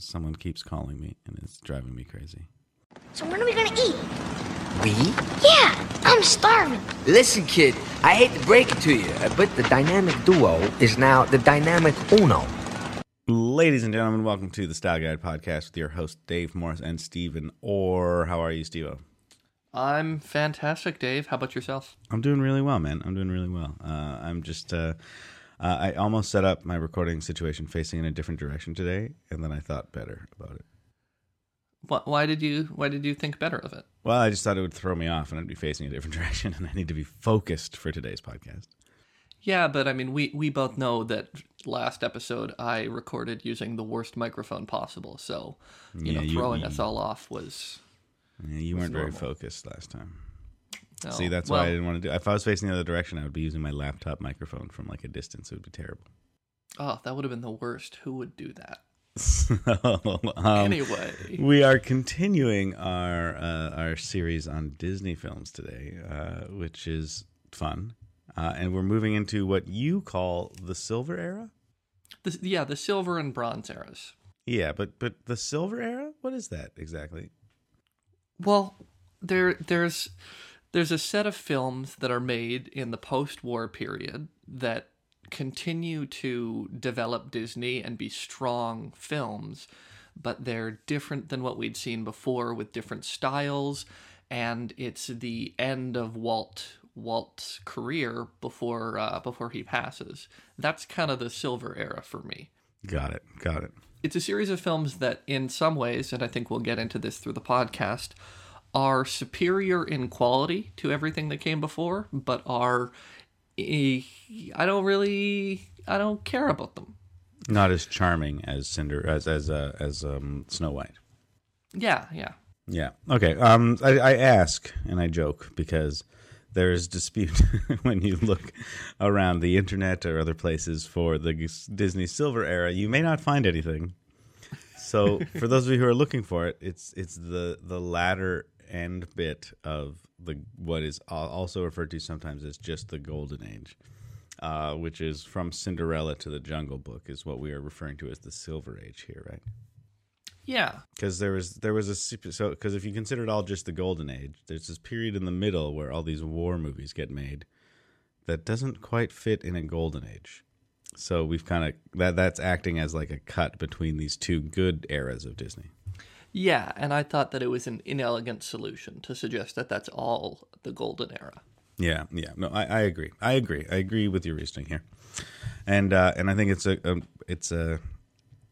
Someone keeps calling me and it's driving me crazy. So when are we gonna eat? We? Yeah, I'm starving. Listen, kid, I hate to break it to you, but the dynamic duo is now the dynamic uno. Ladies and gentlemen, welcome to the Style Guide podcast with your host Dave Morris and Steven Orr. How are you, Steve? I'm fantastic, Dave. How about yourself? I'm doing really well, man. I'm doing really well. Uh, I'm just, uh, uh, I almost set up my recording situation facing in a different direction today, and then I thought better about it. Why, why did you Why did you think better of it? Well, I just thought it would throw me off, and I'd be facing a different direction, and I need to be focused for today's podcast. Yeah, but I mean, we we both know that last episode I recorded using the worst microphone possible, so you Yeah, know, throwing you- us all off was. Yeah, you weren't very focused last time. See, that's well, why I didn't want to do. If I was facing the other direction, I would be using my laptop microphone from like a distance. It would be terrible. Oh, that would have been the worst. Who would do that? um, anyway, we are continuing our uh, our series on Disney films today, uh, which is fun, uh, and we're moving into what you call the Silver Era. the, yeah, the silver and bronze eras. Yeah, but but the Silver Era, what is that exactly? Well, there there's there's a set of films that are made in the post-war period that continue to develop Disney and be strong films, but they're different than what we'd seen before with different styles and it's the end of Walt Walt's career before uh, before he passes. That's kind of the silver era for me Got it. Got it. it's a series of films that in some ways and i think we'll get into this through the podcast are superior in quality to everything that came before but are eh, i don't really i don't care about them Not as charming as Cinder as as uh, as um, Snow White. yeah yeah Yeah. Okay. Um, I, I ask and I joke because there is dispute when you look around the internet or other places for the Disney Silver era. You may not find anything. So for those of you who are looking for it, it's it's the the latter end bit of the what is also referred to sometimes as just the Golden Age, uh, which is from Cinderella to the Jungle Book, is what we are referring to as the Silver Age here, right? yeah. Because there was there was a so because if you consider it all just the golden age there's this period in the middle where all these war movies get made that doesn't quite fit in a golden age. So we've kind of that that's acting as like a cut between these two good eras of disney yeah and i thought that it was an inelegant solution to suggest that that's all the golden era. Yeah yeah. No i, I agree. I agree. I agree with your reasoning here. And uh and i think it's a, um it's a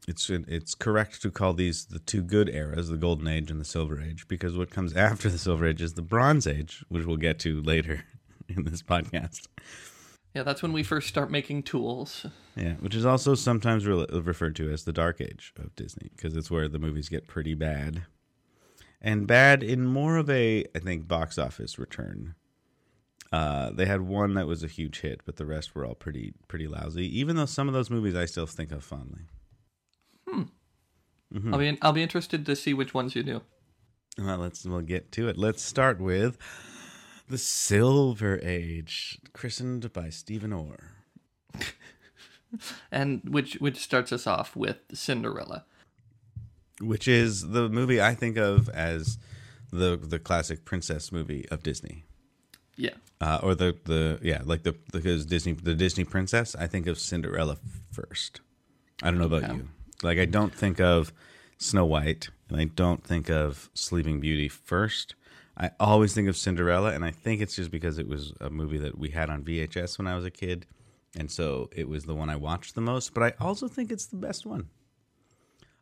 it's it's correct to call these the two good eras, the golden age and the silver age, because what comes after the silver age is the bronze age, which we'll get to later in this podcast. Yeah that's when we first start making tools Yeah, which is also sometimes re- referred to as the dark age of Disney, because it's where the movies get pretty bad, and bad in more of a I think box office return. Uh, they had one that was a huge hit, but the rest were all pretty pretty lousy. Even though some of those movies I still think of fondly. Hmm. i'll be i'll be interested to see which ones you do Well, let's we'll get to it. Let's start with the Silver Age, christened by Stephen Orr. and which which starts us off with cinderella which is the movie I think of as the the classic princess movie of Disney, yeah uh, or the the yeah like the because Disney the Disney princess. I think of Cinderella first. I don't know about Okay. you. Like I don't think of Snow White, and I don't think of Sleeping Beauty first. I always think of Cinderella, and I think it's just because it was a movie that we had on VHS when I was a kid, and so it was the one I watched the most. But I also think it's the best one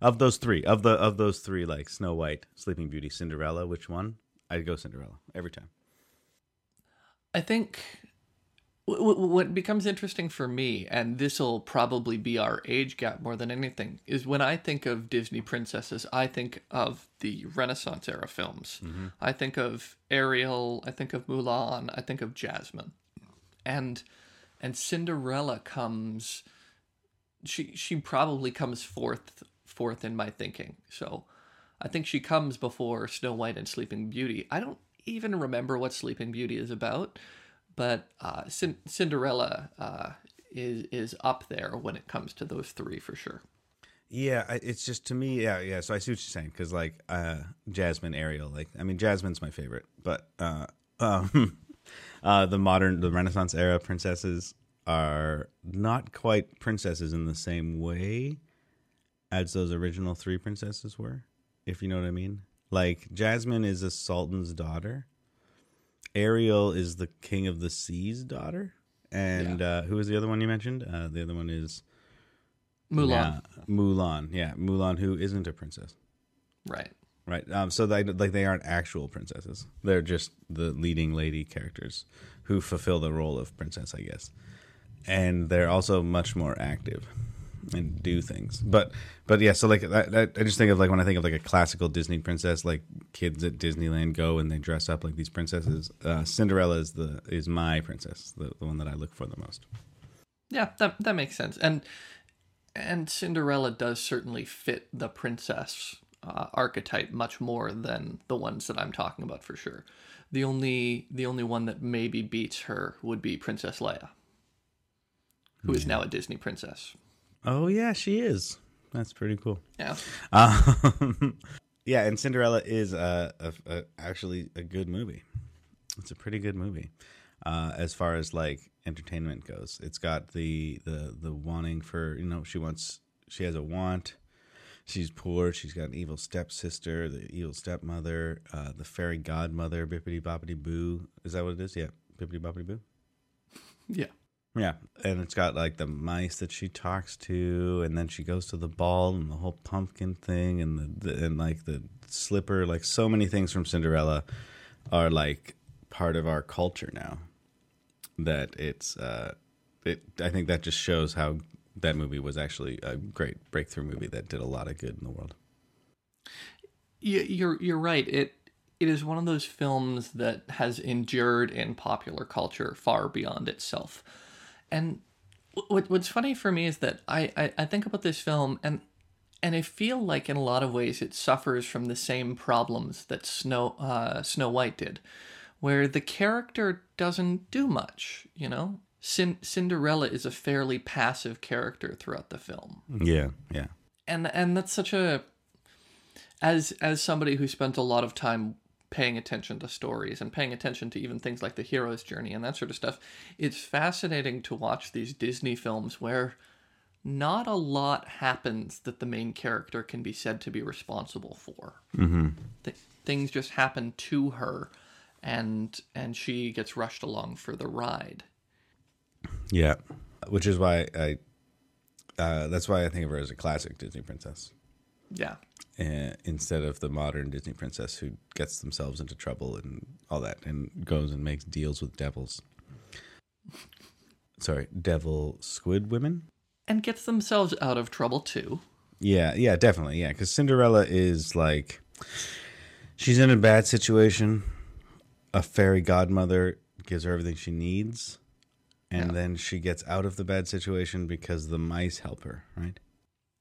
of those three. Of the of those three, like Snow White, Sleeping Beauty, Cinderella. Which one? I'd go Cinderella every time. I think what becomes interesting for me, and this will probably be our age gap more than anything, is when I think of Disney princesses, I think of the Renaissance era films. Mm-hmm. I think of Ariel, I think of Mulan, I think of Jasmine, and and Cinderella comes. She she probably comes fourth fourth in my thinking. So I think she comes before Snow White and Sleeping Beauty. I don't even remember what Sleeping Beauty is about, but uh, Cin- Cinderella uh, is is up there when it comes to those three for sure. Yeah, it's just to me, yeah, yeah. So I see what you're saying because like uh, Jasmine, Ariel, like I mean, Jasmine's my favorite, but uh, um, uh, the modern, the Renaissance era princesses are not quite princesses in the same way as those original three princesses were, if you know what I mean. Like Jasmine is a sultan's daughter. Ariel is the king of the sea's daughter, and uh, who was the other one you mentioned? Uh, the other one is Mulan. yeah, Mulan. Yeah, Mulan, who isn't a princess, Right. right? Um, so they like they aren't actual princesses. They're just the leading lady characters who fulfill the role of princess, I guess. And they're also much more active and do things. But but yeah, so like that, I just think of like when I think of like a classical Disney princess, like kids at Disneyland go and they dress up like these princesses. Uh, Cinderella is the is my princess, the, the one that I look for the most. Yeah, that that makes sense. And and Cinderella does certainly fit the princess uh, archetype much more than the ones that I'm talking about for sure. The only the only one that maybe beats her would be Princess Leia, who is now a Disney princess. Oh yeah, she is. That's pretty cool. Yeah. Um, yeah, and Cinderella is a, a, a actually a good movie. It's a pretty good movie uh, as far as like entertainment goes. It's got the the the wanting for you know she wants she has a want. She's poor. She's got an evil stepsister, the evil stepmother, uh, the fairy godmother, bippity boppity boo. Is that what it is? Yeah, bippity boppity boo. Yeah. Yeah, and it's got like the mice that she talks to, and then she goes to the ball and the whole pumpkin thing, and the, the and like the slipper, like so many things from Cinderella are like part of our culture now. That it's, uh, it. I think that just shows how that movie was actually a great breakthrough movie that did a lot of good in the world. You're you're right. It it is one of those films that has endured in popular culture far beyond itself. And what what's funny for me is that I, I, I think about this film and and I feel like in a lot of ways it suffers from the same problems that Snow uh, Snow White did, where the character doesn't do much. You know, Cin- Cinderella is a fairly passive character throughout the film Yeah, yeah, and and that's such a as as somebody who spent a lot of time paying attention to stories and paying attention to even things like the hero's journey and that sort of stuff it's fascinating to watch these disney films where not a lot happens that the main character can be said to be responsible for mm-hmm. Th- things just happen to her and and she gets rushed along for the ride yeah. Which is why I. Uh, that's why I think of her as a classic Disney princess. Yeah uh, instead of the modern Disney princess who gets themselves into trouble and all that and goes and makes deals with devils. Sorry, devil squid women? and gets themselves out of trouble too Yeah, yeah, definitely. Yeah, because Cinderella is like, she's in a bad situation. A fairy godmother gives her everything she needs. And then she gets out of the bad situation because the mice help her, right?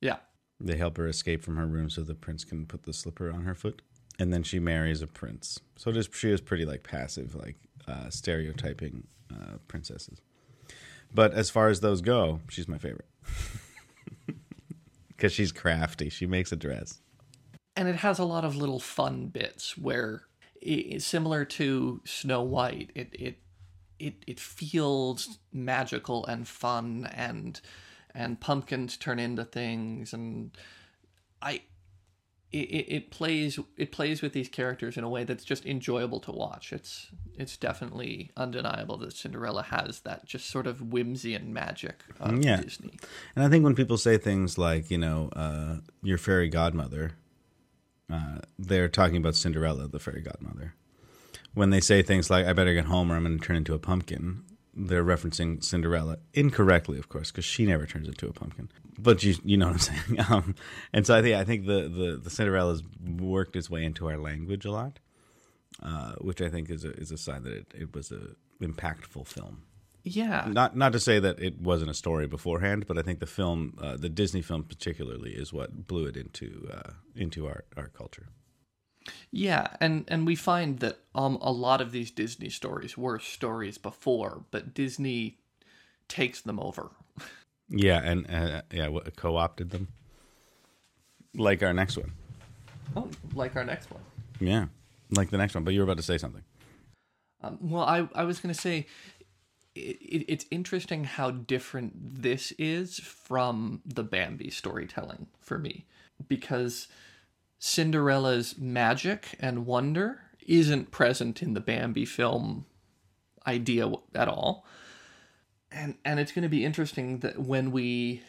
yeah They help her escape from her room so the prince can put the slipper on her foot. And then she marries a prince. So just she is pretty like passive, like uh, stereotyping uh, princesses. But as far as those go, she's my favorite because she's crafty. She makes a dress. and it has a lot of little fun bits where similar to Snow White, it it it it feels magical and fun and and pumpkins turn into things and I it, it, it plays it plays with these characters in a way that's just enjoyable to watch. It's it's definitely undeniable that Cinderella has that just sort of whimsy and magic of Yeah. Disney. And I think when people say things like, you know, uh, your fairy godmother, uh, they're talking about Cinderella, the fairy godmother. When they say things like, I better get home or I'm going to turn into a pumpkin, they're referencing Cinderella incorrectly, of course, because she never turns into a pumpkin. But you, you know what I'm saying. Um, and so I think I think the the, the Cinderella's worked its way into our language a lot, uh, which I think is a is a sign that it, it was a impactful film Yeah. not not to say that it wasn't a story beforehand, but I think the film, uh, the Disney film particularly, is what blew it into uh, into our, our culture. Yeah, and and we find that um a lot of these Disney stories were stories before, but Disney takes them over. Yeah, and uh, yeah, co-opted them. like our next one. Oh, like our next one. Yeah, like the next one. But you were about to say something. Um, well, I, I was going to say it, it, it's interesting how different this is from the Bambi storytelling for me because Cinderella's magic and wonder isn't present in the Bambi film idea at all. And and it's going to be interesting that when we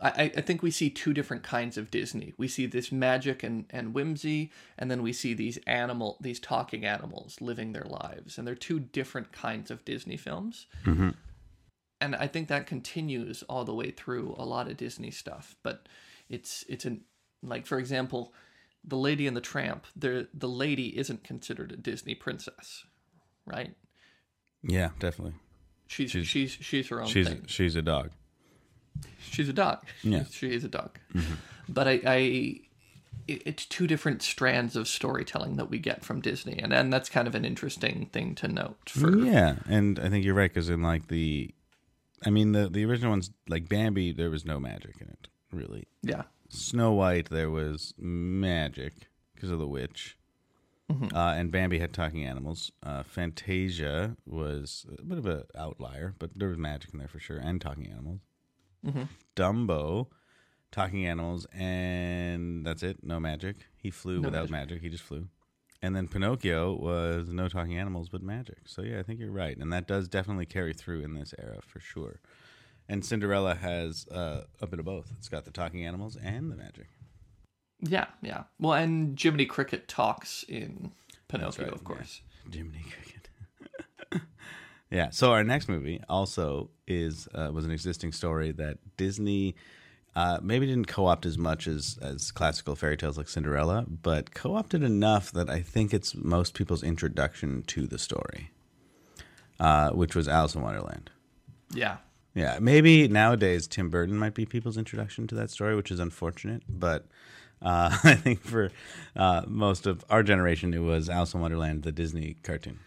I, I think we see two different kinds of Disney. We see this magic and, and whimsy, and then we see these animal, these talking animals living their lives, and they're two different kinds of Disney films. Mm-hmm. And I think that continues all the way through a lot of Disney stuff. But it's it's an like for example, the Lady and the Tramp. The the lady isn't considered a Disney princess, right? Yeah, definitely. She's she's she's, she's her own She's thing. she's a dog. She's a dog. Yeah. she is a dog. Mm-hmm. But I, I it's two different strands of storytelling that we get from Disney, and and that's kind of an interesting thing to note. For mm, Yeah, and I think you're right because in like the, I mean the the original ones like Bambi, there was no magic in it really. yeah, Snow White, there was magic because of the witch. Uh, and Bambi had talking animals. Uh, Fantasia was a bit of an outlier, but there was magic in there for sure, and talking animals. Dumbo, talking animals, and that's it. No magic. He flew No without magic. magic. He just flew. And then Pinocchio was no talking animals, but magic. So yeah, I think you're right, and that does definitely carry through in this era for sure. And Cinderella has uh, a bit of both. It's got the talking animals and the magic. yeah, yeah. Well, and Jiminy Cricket talks in Pinocchio, right, of course. Jiminy Cricket. yeah. So our next movie also is uh, was an existing story that Disney uh, maybe didn't co-opt as much as as classical fairy tales like Cinderella, but co-opted enough that I think it's most people's introduction to the story, uh, which was Alice in Wonderland. Yeah, Yeah, maybe nowadays Tim Burton might be people's introduction to that story, which is unfortunate. But uh, I think for uh, most of our generation, it was Alice in Wonderland, the Disney cartoon.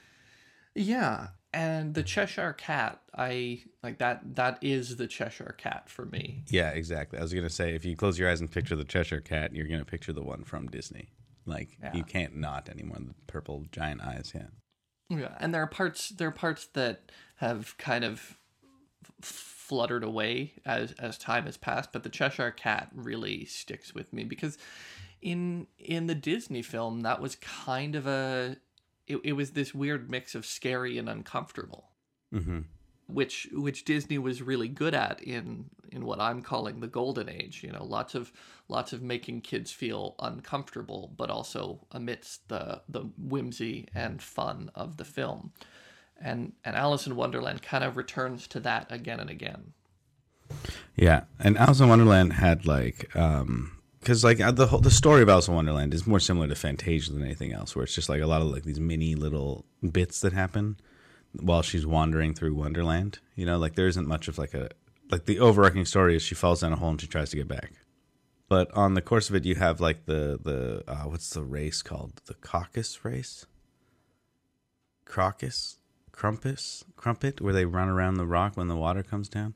yeah. And the Cheshire Cat, I like that. That is the Cheshire Cat for me. Yeah, exactly. I was gonna say if you close your eyes and picture the Cheshire Cat, you're gonna picture the one from Disney. Like Yeah. you can't not anymore. The purple giant eyes. Yeah. Yeah, and there are parts there are parts that have kind of fluttered away as as time has passed, but the Cheshire Cat really sticks with me because in in the Disney film that was kind of a it, it was this weird mix of scary and uncomfortable. Mm-hmm. Which which Disney was really good at in in what I'm calling the golden age, you know, lots of lots of making kids feel uncomfortable, but also amidst the the whimsy and fun of the film and and Alice in Wonderland kind of returns to that again and again. Yeah, and Alice in Wonderland had like, um, because like uh, the whole the story of Alice in Wonderland is more similar to Fantasia than anything else, where it's just like a lot of like these mini little bits that happen while she's wandering through Wonderland. You know, like there isn't much of like a like the overarching story is she falls down a hole and she tries to get back. But on the course of it, you have like the the uh, what's the race called? The caucus race. Crocus, crumpus, crumpet, where they run around the rock when the water comes down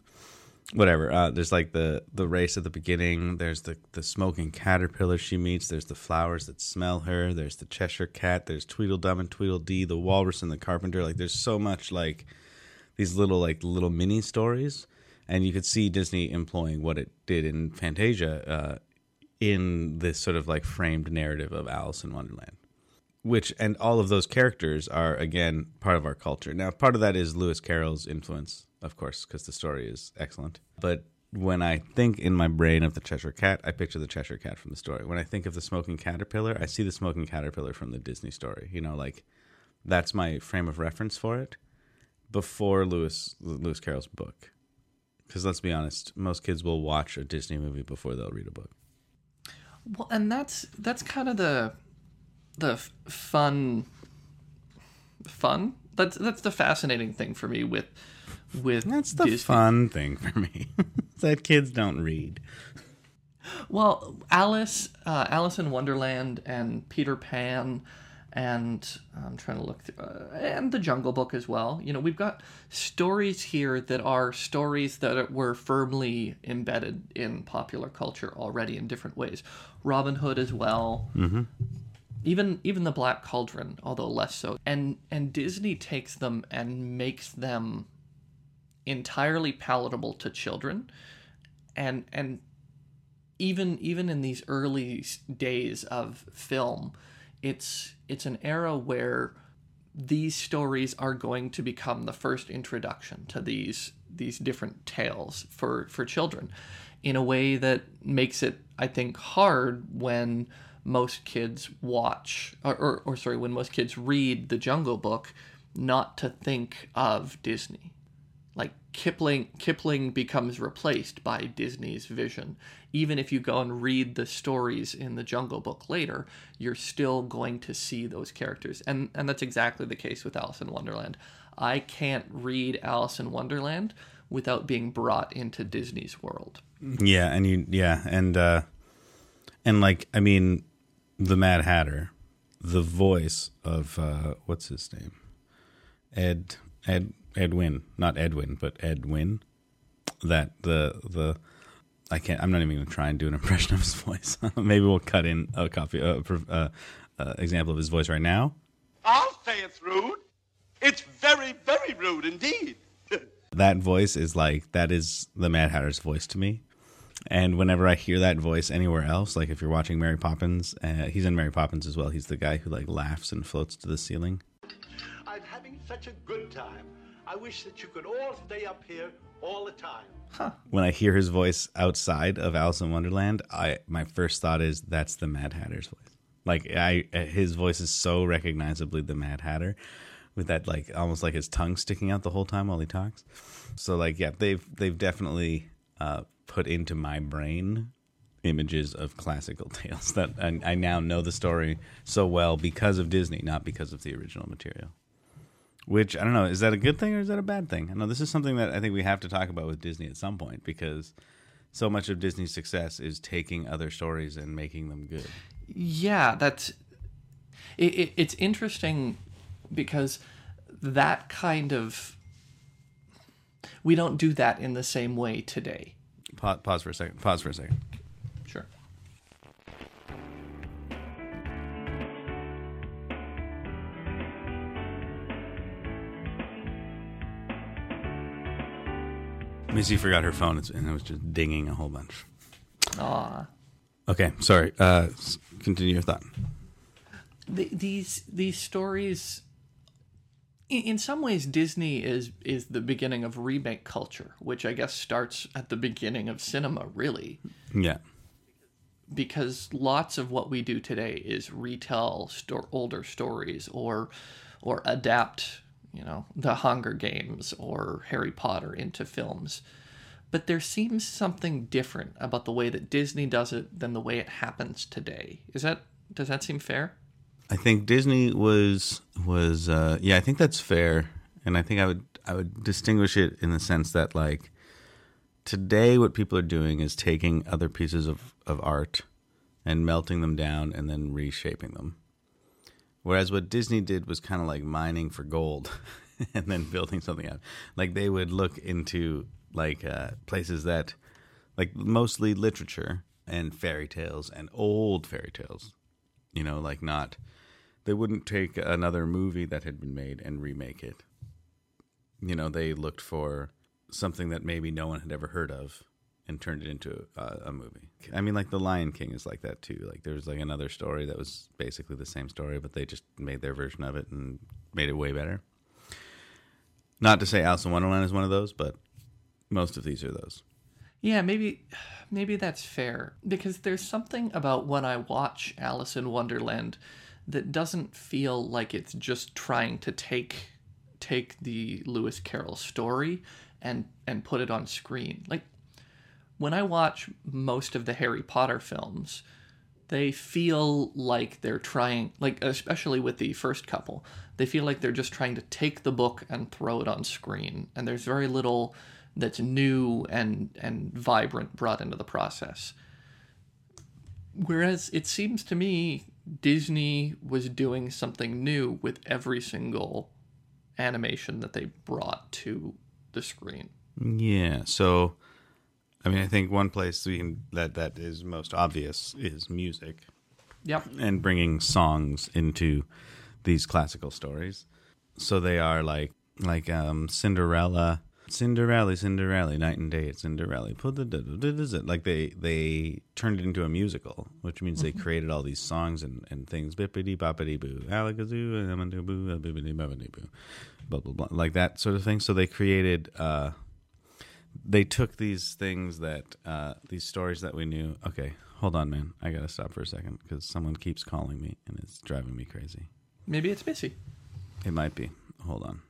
whatever. Uh, there's like the the race at the beginning. There's the the smoking caterpillar she meets. There's the flowers that smell her. There's the Cheshire cat. There's Tweedledum and Tweedledee. The walrus and the carpenter. Like there's so much like these little like little mini stories, and you could see Disney employing what it did in Fantasia uh, in this sort of like framed narrative of Alice in Wonderland which and all of those characters are again part of our culture. Now, part of that is Lewis Carroll's influence, of course, because the story is excellent. But when I think in my brain of the Cheshire Cat, I picture the Cheshire Cat from the story. When I think of the smoking caterpillar, I see the smoking caterpillar from the Disney story. You know, like that's my frame of reference for it before Lewis Lewis Carroll's book. Because let's be honest, most kids will watch a Disney movie before they'll read a book. Well, and that's that's kind of the the f- fun fun. That's that's the fascinating thing for me with with That's the Disney. fun thing for me. that kids don't read. Well, Alice, uh, Alice in Wonderland, and Peter Pan, and I'm trying to look through, uh, and the Jungle Book as well. You know, we've got stories here that are stories that were firmly embedded in popular culture already in different ways. Robin Hood as well. Mm-hmm. Even even the Black Cauldron, although less so. And and Disney takes them and makes them entirely palatable to children, and and even even in these early days of film it's it's an era where these stories are going to become the first introduction to these these different tales for for children in a way that makes it i think hard when most kids watch or, or, or sorry when most kids read the jungle book not to think of disney like Kipling Kipling becomes replaced by Disney's vision. Even if you go and read the stories in the Jungle Book later, you're still going to see those characters. And and that's exactly the case with Alice in Wonderland. I can't read Alice in Wonderland without being brought into Disney's world. Yeah, and you yeah, and uh and like I mean the Mad Hatter, the voice of uh what's his name? Ed Ed Edwin, not Edwin, but Ed Wynn. That the the I can't. I'm not even going to try and do an impression of his voice. Maybe we'll cut in a copy, uh, uh, uh, example of his voice right now. I'll say it's rude. It's very, very rude indeed. that voice is like that is the Mad Hatter's voice to me. And whenever I hear that voice anywhere else, like if you're watching Mary Poppins, uh, he's in Mary Poppins as well. He's the guy who like laughs and floats to the ceiling. I'm having such a good time. I wish that you could all stay up here all the time. Huh. When I hear his voice outside of Alice in Wonderland, I my first thought is that's the Mad Hatter's voice. Like I, his voice is so recognizably the Mad Hatter, with that like almost like his tongue sticking out the whole time while he talks. So like yeah, they've they've definitely uh, put into my brain images of classical tales that I, I now know the story so well because of Disney, not because of the original material. Which I don't know, is that a good thing or is that a bad thing? I know this is something that I think we have to talk about with Disney at some point because so much of Disney's success is taking other stories and making them good. Yeah, that's it, it, it's interesting because that kind of we don't do that in the same way today. Pause, pause for a second. Pause for a second. Sure. Missy forgot her phone and it was just dinging a whole bunch. Aw. Okay, sorry. Uh, continue your thought. The, these these stories, in, in some ways, Disney is is the beginning of remake culture, which I guess starts at the beginning of cinema, really. Yeah. Because lots of what we do today is retell sto- older stories or or adapt you know, the Hunger Games or Harry Potter into films. But there seems something different about the way that Disney does it than the way it happens today. Is that does that seem fair? I think Disney was was uh, yeah, I think that's fair, and I think I would I would distinguish it in the sense that like today what people are doing is taking other pieces of, of art and melting them down and then reshaping them. Whereas what Disney did was kind of like mining for gold and then building something out. Like they would look into like uh, places that, like mostly literature and fairy tales and old fairy tales. You know, like not, they wouldn't take another movie that had been made and remake it. You know, they looked for something that maybe no one had ever heard of and turned it into a, a, movie. I mean, like The Lion King is like that too. Like there's like another story that was basically the same story, but they just made their version of it and made it way better. Not to say Alice in Wonderland is one of those, but most of these are those. Yeah, maybe maybe that's fair because there's something about when I watch Alice in Wonderland that doesn't feel like it's just trying to take take the Lewis Carroll story and and put it on screen. Like when I watch most of the Harry Potter films, they feel like they're trying, like, especially with the first couple, they feel like they're just trying to take the book and throw it on screen. And there's very little that's new and, and vibrant brought into the process. Whereas it seems to me Disney was doing something new with every single animation that they brought to the screen. Yeah. So, I mean, I think one place we can, that that is most obvious is music Yep. and bringing songs into these classical stories. So they are like like um, Cinderella, Cinderella, Cinderella, night and day, it's Cinderella. Like they they turned it into a musical, which means they created all these songs and, and things. Bippity boppity boo, alakazoo, boo, bippity boppity boo, blah blah blah, like that sort of thing. So they created. Uh, they took these things that uh, these stories that we knew. Okay, hold on, man. I gotta stop for a second because someone keeps calling me and it's driving me crazy. Maybe it's Missy. It might be. Hold on.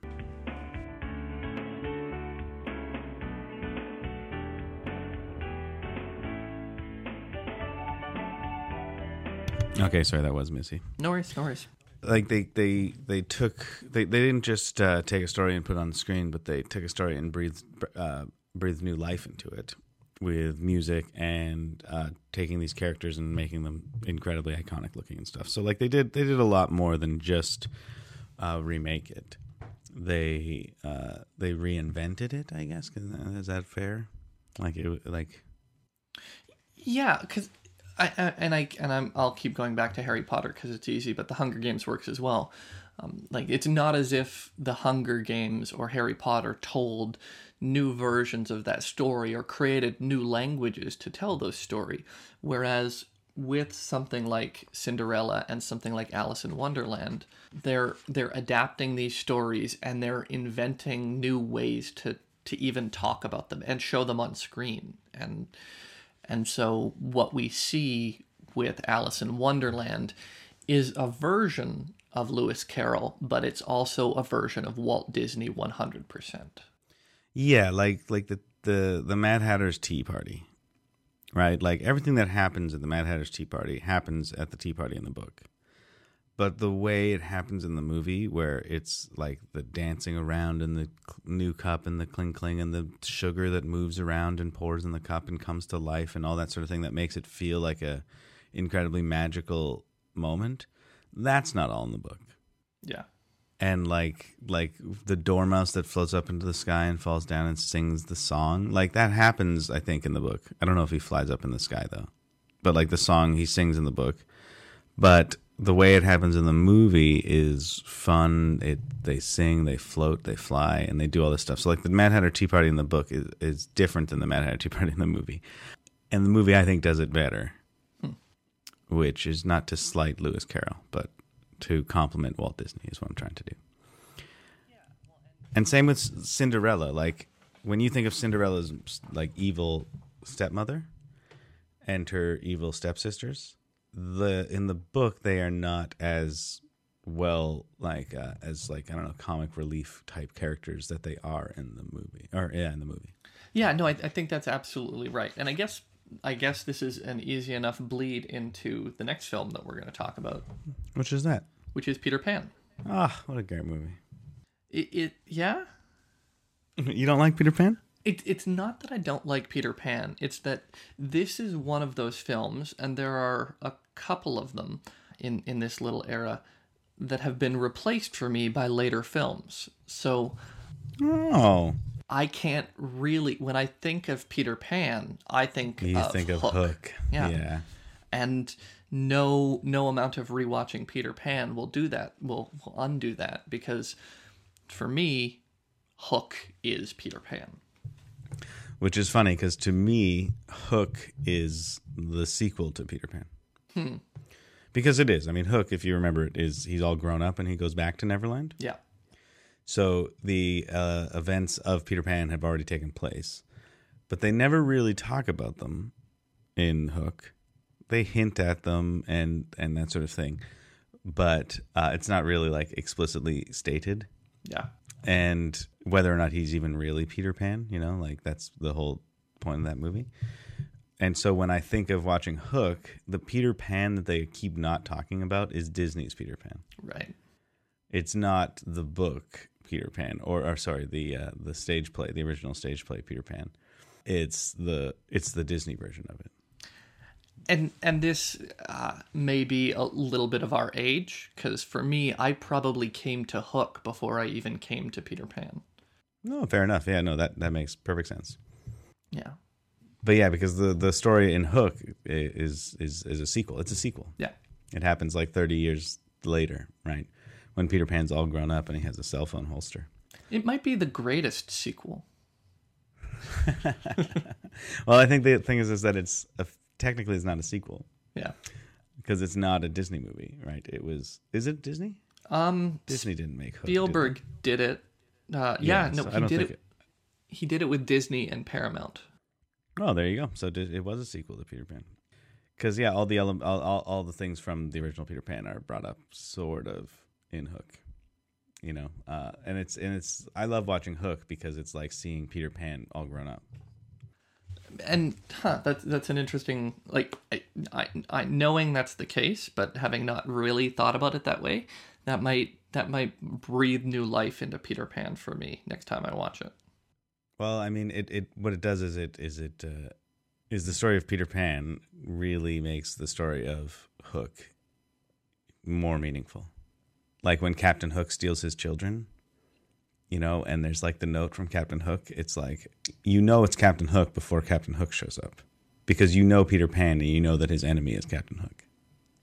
Okay, sorry, that was Missy. No worries, no worries. Like they they they took they, they didn't just uh, take a story and put it on the screen, but they took a story and breathed uh, breathed new life into it with music and uh, taking these characters and making them incredibly iconic looking and stuff. So like they did they did a lot more than just uh, remake it. They uh, they reinvented it, I guess. Is that fair? Like it like Yeah, because I, I and I and I'm I'll keep going back to Harry Potter because it's easy, but the Hunger Games works as well. Um, like it's not as if the Hunger Games or Harry Potter told new versions of that story or created new languages to tell those story, whereas with something like Cinderella and something like Alice in Wonderland, they're they're adapting these stories and they're inventing new ways to to even talk about them and show them on screen and and so what we see with Alice in Wonderland is a version of Lewis Carroll, but it's also a version of Walt Disney 100%. Yeah, like like the the the Mad Hatter's Tea Party, right? Like everything that happens at the Mad Hatter's Tea Party happens at the Tea Party in the book. But the way it happens in the movie, where it's like the dancing around in the new cup and the cling cling and the sugar that moves around and pours in the cup and comes to life and all that sort of thing that makes it feel like a incredibly magical moment, that's not all in the book. Yeah. and like like the dormouse that floats up into the sky and falls down and sings the song like that happens i think in the book. I don't know if he flies up in the sky though. But like the song he sings in the book. But the way it happens in the movie is fun. It they sing they float they fly and they do all this stuff. So like the mad hatter tea party in the book is, is different than the mad hatter tea party in the movie. And the movie i think does it better hmm. which is not to slight lewis carroll but to compliment walt disney is what i'm trying to do. And same with Cinderella. Like when you think of Cinderella's like evil stepmother and her evil stepsisters, the in the book they are not as well like uh, as like I don't know comic relief type characters that they are in the movie or yeah in the movie. Yeah, no, I, I think that's absolutely right. And I guess I guess this is an easy enough bleed into the next film that we're going to talk about, Which is that? which is Peter Pan. Ah, what a great movie. It, it yeah, You don't like Peter Pan? It, it's not that I don't like Peter Pan. It's that this is one of those films, and there are a couple of them in, in this little era that have been replaced for me by later films. So Oh, I can't really, when I think of Peter Pan, I think you of think of Hook. Hook? Yeah. yeah. And no no amount of rewatching Peter Pan will do that. Will will undo that because for me, Hook is Peter Pan. Which is funny because to me, Hook is the sequel to Peter Pan. Because it is. I mean, Hook, if you remember it, is he's all grown up and he goes back to Neverland. Yeah. So the uh, events of Peter Pan have already taken place, but they never really talk about them in Hook. They hint at them and and that sort of thing, but uh, it's not really like explicitly stated. Yeah. And whether or not he's even really Peter Pan, you know, like that's the whole point of that movie. And so when I think of watching Hook, the Peter Pan that they keep not talking about is Disney's Peter Pan Right. it's not the book Peter Pan or, or sorry the uh, the stage play the original stage play Peter Pan it's the it's the Disney version of it and and this uh, may be a little bit of our age because for me, I probably came to Hook before I even came to Peter Pan. No, fair enough. Yeah, no, that that makes perfect sense. Yeah, But yeah, because the the story in Hook is is is a sequel. It's a sequel. yeah, It happens like 30 years later, right? When Peter Pan's all grown up and he has a cell phone holster. it might be the greatest sequel. Well, I think the thing is is that it's a, technically it's not a sequel Yeah. because it's not a Disney movie, right? It was is it Disney? Um, Disney didn't make Hook. did Spielberg did it. Uh, yeah, no, so he did think it, He did it with Disney and Paramount. Oh, there you go. So it was a sequel to Peter Pan. Because yeah, all the ele- all, all all the things from the original Peter Pan are brought up sort of in Hook, you know. Uh, and it's and it's I love watching Hook because it's like seeing Peter Pan all grown up. and huh, that's that's an interesting like I, I, I knowing that's the case, but having not really thought about it that way, that might that might breathe new life into Peter Pan for me next time I watch it. Well, I mean, it, it what it does is it is it uh, is the story of Peter Pan really makes the story of Hook more meaningful. Like when Captain Hook steals his children, you know, and there's like the note from Captain Hook. It's like you know it's Captain Hook before Captain Hook shows up, because you know Peter Pan and you know that his enemy is Captain Hook,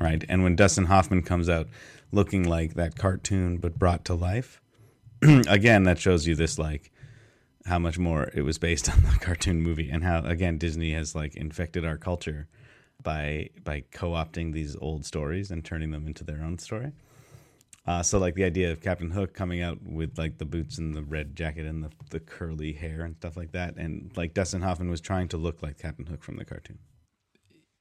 right? And when Dustin Hoffman comes out looking like that cartoon but brought to life, again that shows you this like how much more it was based on the cartoon movie and how again Disney has like infected our culture by by co-opting these old stories and turning them into their own story. Uh, so like the idea of Captain Hook coming out with like the boots and the red jacket and the, the curly hair and stuff like that, and like Dustin Hoffman was trying to look like Captain Hook from the cartoon.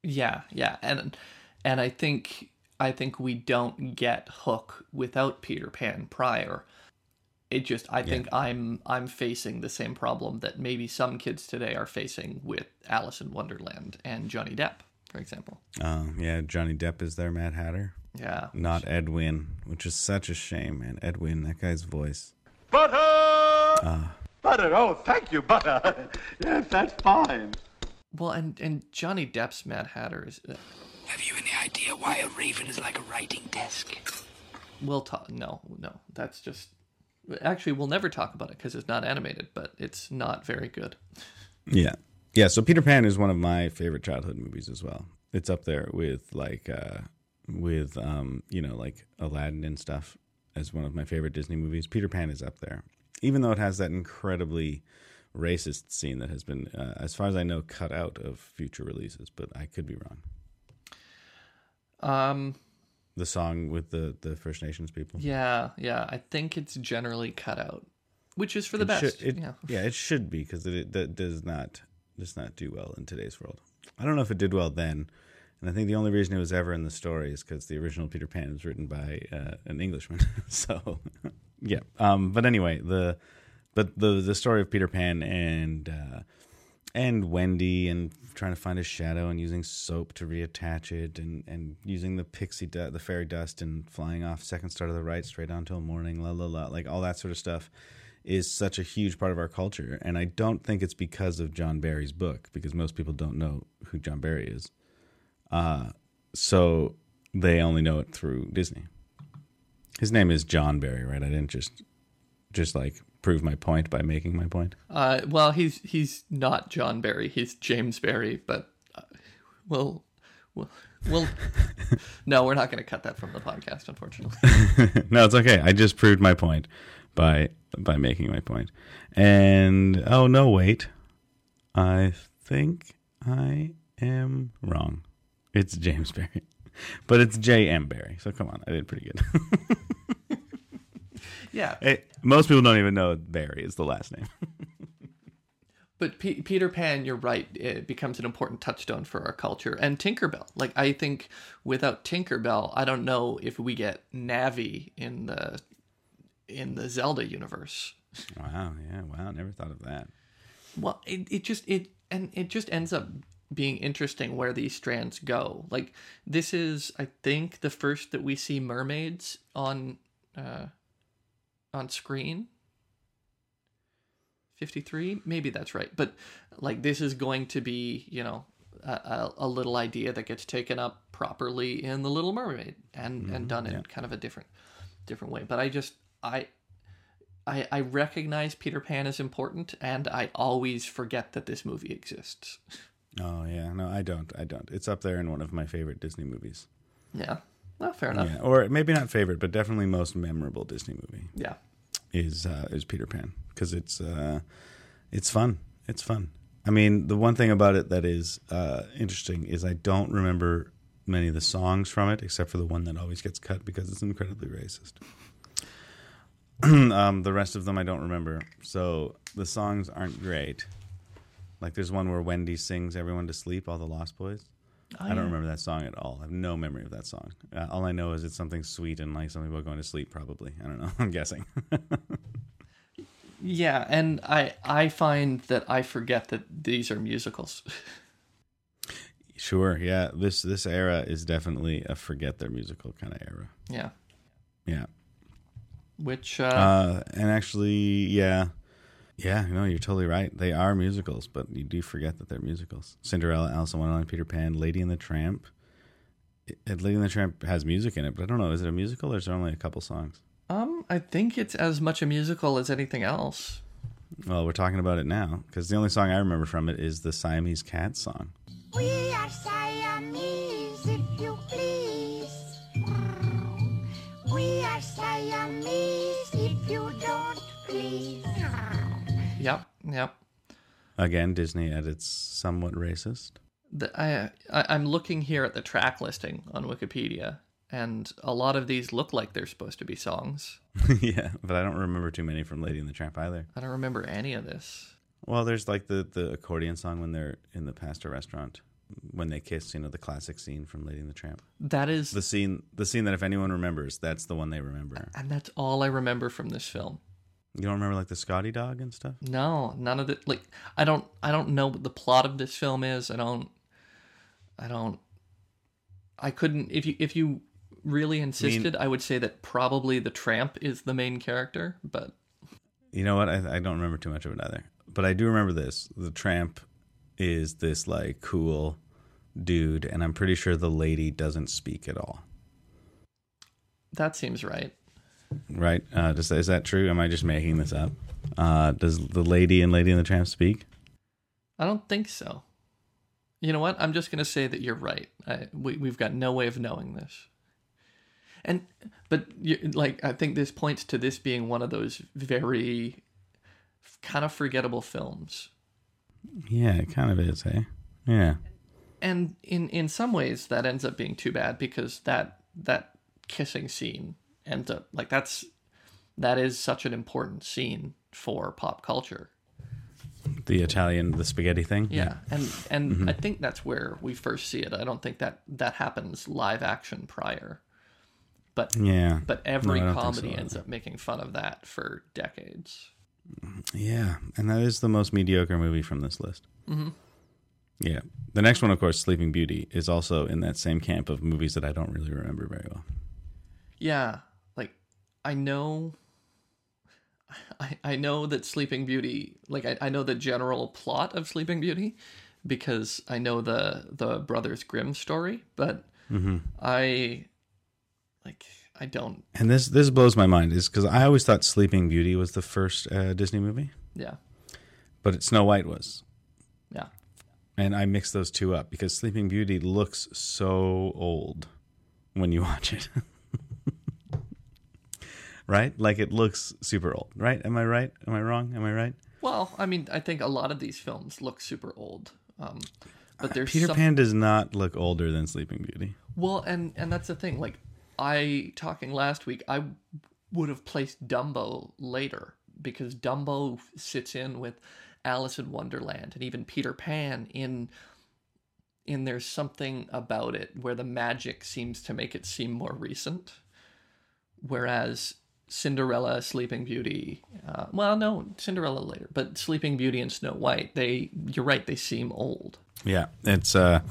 Yeah, yeah, and and I think I think we don't get Hook without Peter Pan prior. It just I think I'm I'm facing the same problem that maybe some kids today are facing with Alice in Wonderland and Johnny Depp, for example. Uh, yeah, Johnny Depp is their Mad Hatter, Yeah. not Ed Wynn, which is such a shame, man. Ed Wynn, that guy's voice. Butter! Butter, oh, thank you, butter. yes, that's fine. Well, and and Johnny Depp's Mad Hatter is. Uh, Have you any idea why a raven is like a writing desk? we'll talk. No, no, that's just. Actually, we'll never talk about it because it's not animated, but it's not very good. Yeah. Yeah, so Peter Pan is one of my favorite childhood movies as well. It's up there with like uh with um, you know, like Aladdin and stuff as one of my favorite Disney movies. Peter Pan is up there. Even though it has that incredibly racist scene that has been uh, as far as I know cut out of future releases, but I could be wrong. Um. The song with the the First Nations people. Yeah, yeah. I think it's generally cut out, which is for the It best. should- it- yeah. yeah, it should be because it, it that does not does not do well in today's world. I don't know if it did well then, and I think the only reason it was ever in the story is because the original Peter Pan was written by uh, an Englishman. so, yeah. Um, but anyway, the but the the story of Peter Pan and uh, and Wendy and trying to find his shadow and using soap to reattach it and, and using the pixie du- the fairy dust and flying off second star to the right straight on till morning la la la like all that sort of stuff is such a huge part of our culture. And I don't think it's because of John Barrie's book because most people don't know who John Barrie is. Uh so they only know it through Disney. His name is John Barrie right? I didn't just just like prove my point by making my point Uh, well, he's he's not John Barrie. He's James Barrie. But uh, we'll we'll, we'll no, we're not going to cut that from the podcast, unfortunately. no, it's okay. I just proved my point by by making my point. And oh no, wait. I think I am wrong. It's James Barrie. But it's J M Barrie. So come on, I did pretty good. Yeah, Hey, most people don't even know Barrie is the last name. but P- Peter Pan, you're right. It becomes an important touchstone for our culture, and Tinkerbell. Like I think without Tinkerbell, I don't know if we get Navi in the in the Zelda universe. wow, yeah, wow, never thought of that. Well, it, it just it and it just ends up being interesting where these strands go. Like this is, I think, the first that we see mermaids on uh, on screen. Fifty three, maybe that's right. But like this is going to be, you know, a, a, a little idea that gets taken up properly in The Little Mermaid and and mm-hmm. done in kind of a different different way. But I just I. I, I recognize Peter Pan is important, and I always forget that this movie exists. Oh yeah, no, I don't. I don't. It's up there in one of my favorite Disney movies. Yeah, well, fair enough. Yeah, or maybe not favorite, but definitely most memorable Disney movie Yeah, is uh, is Peter Pan because it's uh, it's fun. It's fun. I mean, the one thing about it that is uh, interesting is I don't remember many of the songs from it, except for the one that always gets cut because it's incredibly racist. um, the rest of them I don't remember, so the songs aren't great. Like there's one where Wendy sings "Everyone to Sleep," all the Lost Boys. I don't remember that song at all. I have no memory of that song. Uh, all I know is it's something sweet and like something about going to sleep. Probably, I don't know. I'm guessing. yeah, and I I find that I forget that these are musicals. Sure, yeah. This this era is definitely a forget their musical kind of era. yeah, Yeah. which uh, Uh, and actually, yeah, yeah. No, you're totally right. They are musicals, but you do forget that they're musicals. Cinderella, Alice in Wonderland, Peter Pan, Lady and the Tramp. It, Lady and the Tramp has music in it, but I don't know. Is it a musical or is there only a couple songs? um I think it's as much a musical as anything else. Well, we're talking about it now because the only song I remember from it is the Siamese Cat song. We are Siamese, if you please. We are Siamese, if you don't please. Yep. Again, Disney at its somewhat racist. The, I, I I'm looking here at the track listing on Wikipedia, and a lot of these look like they're supposed to be songs. yeah, but I don't remember too many from Lady and the Tramp either. I don't remember any of this. Well, there's like the the accordion song when they're in the pasta restaurant when they kiss. You know, the classic scene from Lady and the Tramp. That is, The scene, the scene that if anyone remembers, that's the one they remember. and that's all I remember from this film. You don't remember like the Scotty dog and stuff. No, none of the like. I don't. I don't know what the plot of this film is. I don't. I don't. I couldn't. If you if you really insisted, I would say that probably the tramp is the main character. But You know what? I, I don't remember too much of it either. But I do remember this. The tramp is this like cool dude, and I'm pretty sure the lady doesn't speak at all. that seems right. Right? Uh, does, is that true? Am I just making this up? Uh, does the lady and Lady and the Tramp speak? I don't think so. You know what? I'm just gonna say that you're right. I, we we've got no way of knowing this. And but you, like I think this points to this being one of those very kind of forgettable films. Yeah, it kind of is, hey? Yeah. and in in some ways that ends up being too bad because that that kissing scene ends up like that's that is such an important scene for pop culture. The Italian, the spaghetti thing? yeah. And and i think that's where we first see it. I don't think that that happens live action prior. But Yeah. but every No, I don't think comedy so ends up making fun of that for decades. Yeah, and that is the most mediocre movie from this list. Mm-hmm. Yeah, the next one, of course, Sleeping Beauty, is also in that same camp of movies that I don't really remember very well. Yeah, I know I, I know that Sleeping Beauty like I, I know the general plot of Sleeping Beauty because I know the the Brothers Grimm story, but I like I don't And this this blows my mind, is because I always thought Sleeping Beauty was the first uh, Disney movie, yeah. but Snow White was, Yeah. and I mixed those two up because Sleeping Beauty looks so old when you watch it. Right? Like it looks super old, right? Am I right? Am I wrong? Am I right? Well, I mean, I think a lot of these films look super old. Um but there's Peter some- Pan does not look older than Sleeping Beauty. Well, and and that's the thing. Like I talking last week, I would have placed Dumbo later because Dumbo sits in with Alice in Wonderland and even Peter Pan in in there's something about it where the magic seems to make it seem more recent, whereas Cinderella, Sleeping Beauty, uh, well, no, Cinderella later, but Sleeping Beauty and Snow White, they you're right, they seem old. Yeah, it's uh,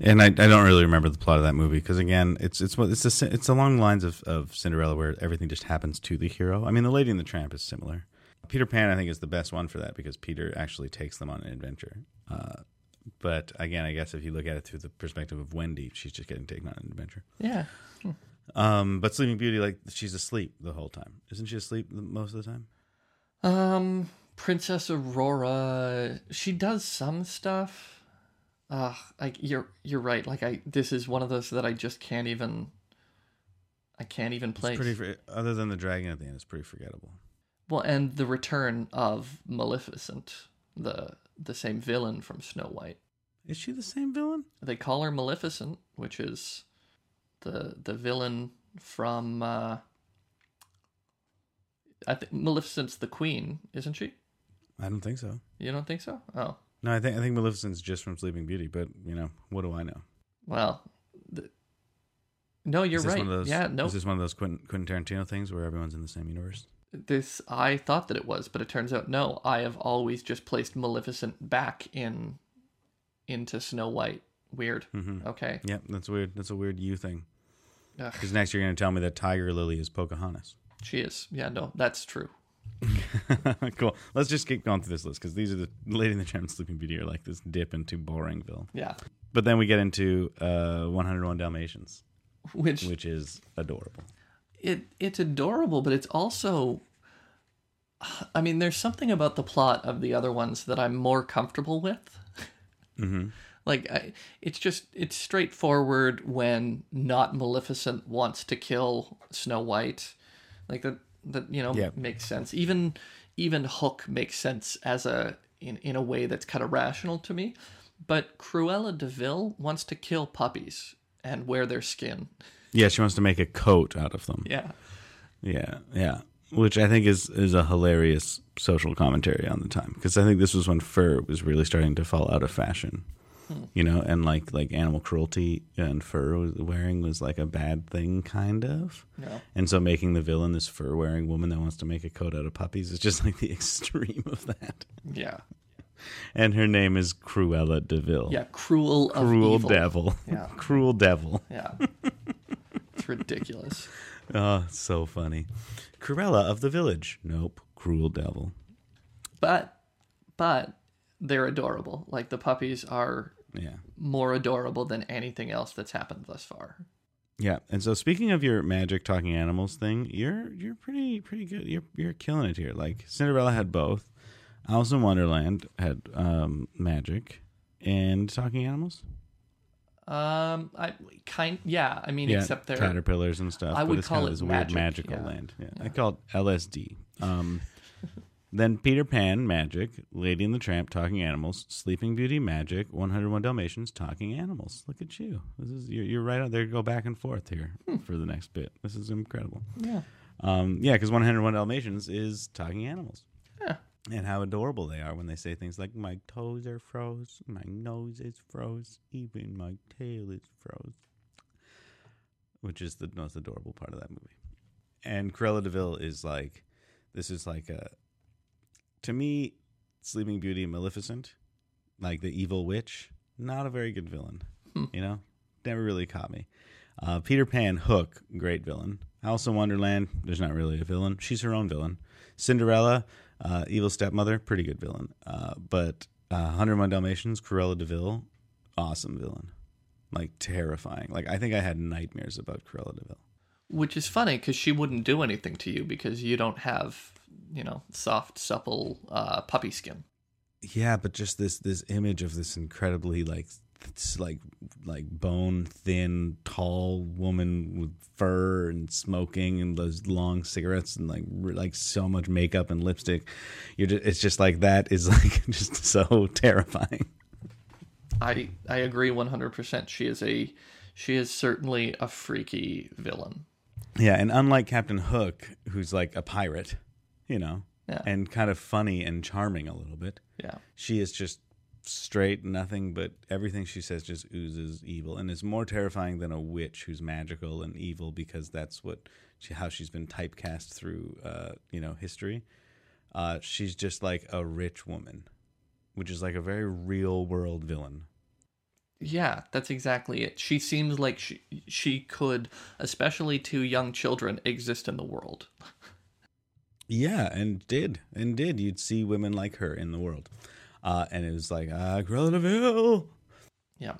and I, I don't really remember the plot of that movie because again, it's it's what it's a, it's along the lines of, of Cinderella where everything just happens to the hero. I mean, the Lady and the Tramp is similar. Peter Pan, I think, is the best one for that because Peter actually takes them on an adventure. Uh, But again, I guess if you look at it through the perspective of Wendy, she's just getting taken on an adventure. Yeah. Um, but Sleeping Beauty, like she's asleep the whole time, isn't she asleep most of the time? Um, Princess Aurora, she does some stuff. Uh, like you're you're right. Like I, this is one of those that I just can't even. I can't even play. pretty. Other than the dragon at the end, it's pretty forgettable. well, and the return of Maleficent, the the same villain from Snow White. Is she the same villain? They call her Maleficent, which is the the villain from. Uh, I think Maleficent's the queen, isn't she? I don't think so. You don't think so? Oh, No, I think I think Maleficent's just from Sleeping Beauty, but you know, what do I know? well, the, no, you're right. Those, yeah, no, Is this one of those Quentin, Quentin Tarantino things where everyone's in the same universe? this I thought that it was, but it turns out no. I have always just placed Maleficent back in into Snow White. Weird. Mm-hmm. Okay. Yep, that's weird. That's a weird you thing. Because next you're going to tell me that Tiger Lily is Pocahontas. She is. Yeah, no, that's true. cool. Let's just keep going through this list because these are the Lady in the Tramp and Sleeping Beauty are like this dip into Boringville. Yeah. But then we get into uh, 101 Dalmatians, Which which is adorable. it it's adorable, but it's also I mean, there's something about the plot of the other ones that I'm more comfortable with. Mm-hmm. Like I, it's just it's straightforward when not Maleficent wants to kill Snow White. Like that that you know Yeah. makes sense. Even even Hook makes sense as a in in a way that's kind of rational to me. But Cruella de Vil wants to kill puppies and wear their skin. Yeah, she wants to make a coat out of them. Yeah. Yeah, yeah. Which I think is is a hilarious social commentary on the time because I think this was when fur was really starting to fall out of fashion. You know, and like like animal cruelty and fur wearing was like a bad thing, kind of. Yeah. And so making the villain this fur wearing woman that wants to make a coat out of puppies is just like the extreme of that. Yeah. And her name is Cruella de Vil. Yeah, cruel of Cruel evil. devil. Yeah. Cruel devil. Yeah. it's ridiculous. Oh, so funny. Cruella of the village. Nope. Cruel devil. But but they're adorable. Like the puppies are Yeah. more adorable than anything else that's happened thus far. Yeah, and so speaking of your magic talking animals thing, you're you're pretty pretty good. You're you're killing it here. Like Cinderella had both. Alice in Wonderland had um, magic and talking animals. Um I kind yeah, I mean yeah, except they're caterpillars and stuff. I but would it's call kind of it this weird magical yeah. land. Yeah, I call it LSD. Um, then Peter Pan magic, Lady and the Tramp talking animals, Sleeping Beauty magic, 101 Dalmatians talking animals. Look at you. This is you're, you're right out there. Go back and forth here Hmm. for the next bit. This is incredible. Yeah. Um, yeah, because 101 Dalmatians is talking animals. Yeah. And how adorable they are when they say things like, My toes are froze, my nose is froze, even my tail is froze. Which is the most adorable part of that movie. And Cruella de Vil is like, this is like a, to me, Sleeping Beauty and Maleficent, like the evil witch, not a very good villain. You know, never really caught me. Uh, Peter Pan, Hook, great villain. Alice in Wonderland, there's not really a villain. She's her own villain. Cinderella, uh, evil stepmother, pretty good villain. Uh, but uh, 101 Dalmatians, Cruella de Vil, awesome villain. Like terrifying. Like I think I had nightmares about Cruella de Vil. Which is funny because she wouldn't do anything to you because you don't have, you know, soft, supple uh, puppy skin. Yeah, but just this this image of this incredibly like th- like like bone thin tall woman with fur and smoking and those long cigarettes and like like so much makeup and lipstick you're just, it's just like that is like just so terrifying I I agree one hundred percent. She is a she is certainly a freaky villain. yeah and unlike captain hook who's like a pirate you know Yeah. and kind of funny and charming a little bit Yeah. she is just straight nothing but everything she says just oozes evil and is more terrifying than a witch who's magical and evil because that's what she, how she's been typecast through uh, you know history uh, she's just like a rich woman which is like a very real world villain Yeah, that's exactly it. She seems like she she could, especially to young children, exist in the world. Yeah, and did and did. You'd see women like her in the world. uh, and it was like uh, Cruella de Vil. Yeah.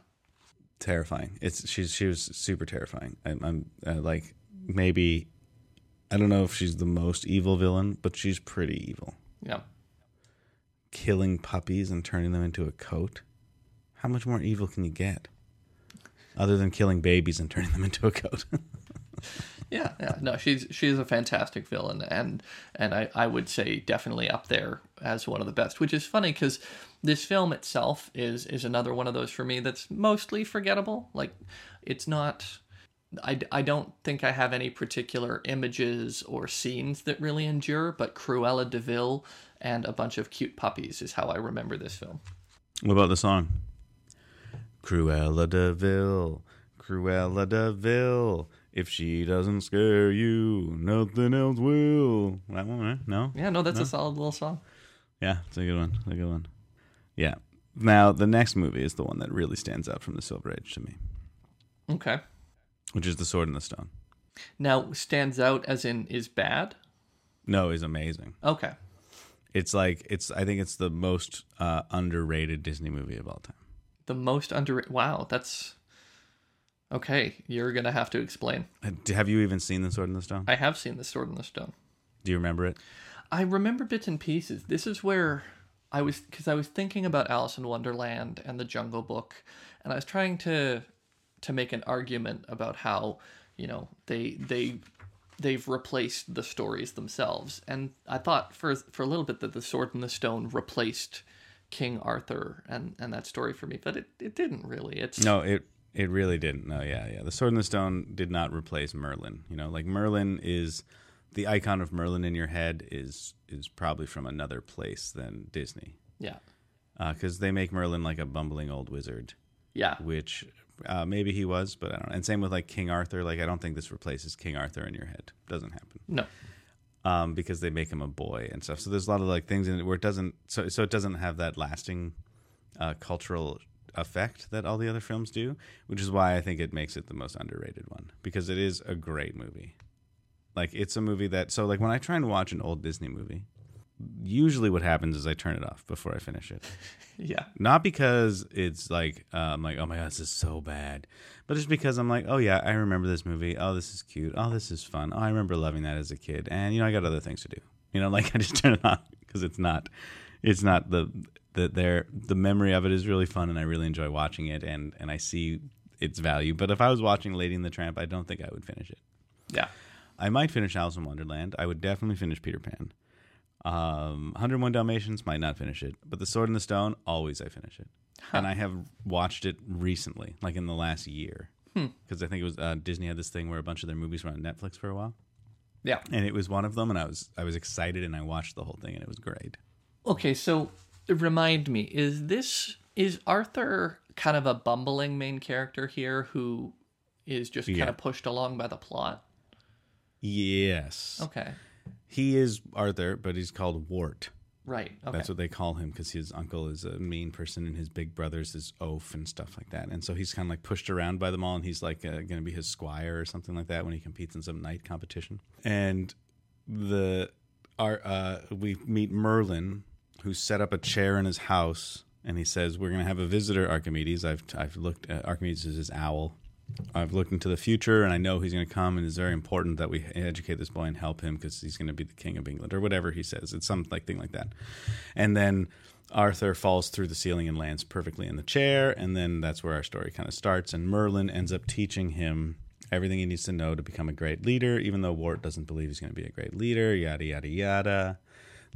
terrifying. It's she's she was super terrifying. I'm, I'm uh, like maybe I don't know if she's the most evil villain, but she's pretty evil. Yeah. Killing puppies and turning them into a coat. How much more evil can you get? Other than killing babies and turning them into a coat. Yeah, yeah. No, she's she's a fantastic villain, and and I, I would say definitely up there as one of the best. Which is funny because this film itself is is another one of those for me that's mostly forgettable. Like, it's not. I, I don't think I have any particular images or scenes that really endure, but Cruella de Vil and a bunch of cute puppies is how I remember this film. what about the song? Cruella de Vil, Cruella de Vil. If she doesn't scare you, nothing else will. That one, right? No? Yeah, no, that's a solid little song. Yeah, it's a good one. It's a good one. Yeah. Now the next movie is the one that really stands out from the Silver Age to me, Okay. which is The Sword and the Stone. Now stands out as in is bad. No, is amazing. Okay. It's like it's. I think it's the most uh, underrated Disney movie of all time. The most under wow, that's okay. You're gonna have to explain. Uh, Have you even seen The Sword in the Stone? I have seen the Sword in the Stone. Do you remember it? I remember bits and pieces. This is where I was because I was thinking about Alice in Wonderland and the Jungle Book, and I was trying to to make an argument about how you know they they they've replaced the stories themselves, and I thought for for a little bit that the Sword in the Stone replaced King Arthur and and that story for me, but it, it didn't really. It's No, it it really didn't. No, yeah, yeah. The Sword and the Stone did not replace Merlin. You know, like Merlin is the icon of Merlin in your head is is probably from another place than Disney. yeah because they make Merlin like a bumbling old wizard, yeah which uh, maybe he was, but I don't know. And same with like King Arthur. Like I don't think this replaces King Arthur in your head. Doesn't happen no um, because they make him a boy and stuff. So there's a lot of like things in it where it doesn't. So so it doesn't have that lasting uh, cultural effect that all the other films do, which is why I think it makes it the most underrated one because it is a great movie. Like it's a movie that so like when I try and watch an old Disney movie, usually what happens is I turn it off before I finish it. yeah Not because it's like uh, I'm like, oh my god, this is so bad, but just because I'm like, oh yeah, I remember this movie. Oh, this is cute. Oh, this is fun. Oh, I remember loving that as a kid. And you know, I got other things to do. You know, like I just turn it off because it's not, it's not the the there the memory of it is really fun, and I really enjoy watching it, and and I see its value. But if I was watching Lady and the Tramp, I don't think I would finish it. yeah I might finish Alice in Wonderland. I would definitely finish Peter Pan. Um, 101 Dalmatians might not finish it, but The Sword and the Stone, always I finish it. And I have watched it recently, like in the last year, because I think it was uh, Disney had this thing where a bunch of their movies were on Netflix for a while, yeah and it was one of them, and I was I was excited, and I watched the whole thing, and it was great. Okay, so remind me, is this is Arthur kind of a bumbling main character here who is just kind Yeah. of pushed along by the plot? Yes, Okay. he is Arthur, but he's called Wart. Right. Okay. That's what they call him because his uncle is a mean person and his big brother's his oaf and stuff like that. And so he's kind of like pushed around by them all and he's like uh, going to be his squire or something like that when he competes in some knight competition. And the our uh, we meet Merlin who set up a chair in his house and he says we're going to have a visitor Archimedes. I've I've looked at Archimedes is his owl. I've looked into the future and I know he's going to come and it's very important that we educate this boy and help him because he's going to be the king of England or whatever he says. It's some like thing like that. And then Arthur falls through the ceiling and lands perfectly in the chair and then that's where our story kind of starts and Merlin ends up teaching him everything he needs to know to become a great leader even though Wart doesn't believe he's going to be a great leader, yada yada yada.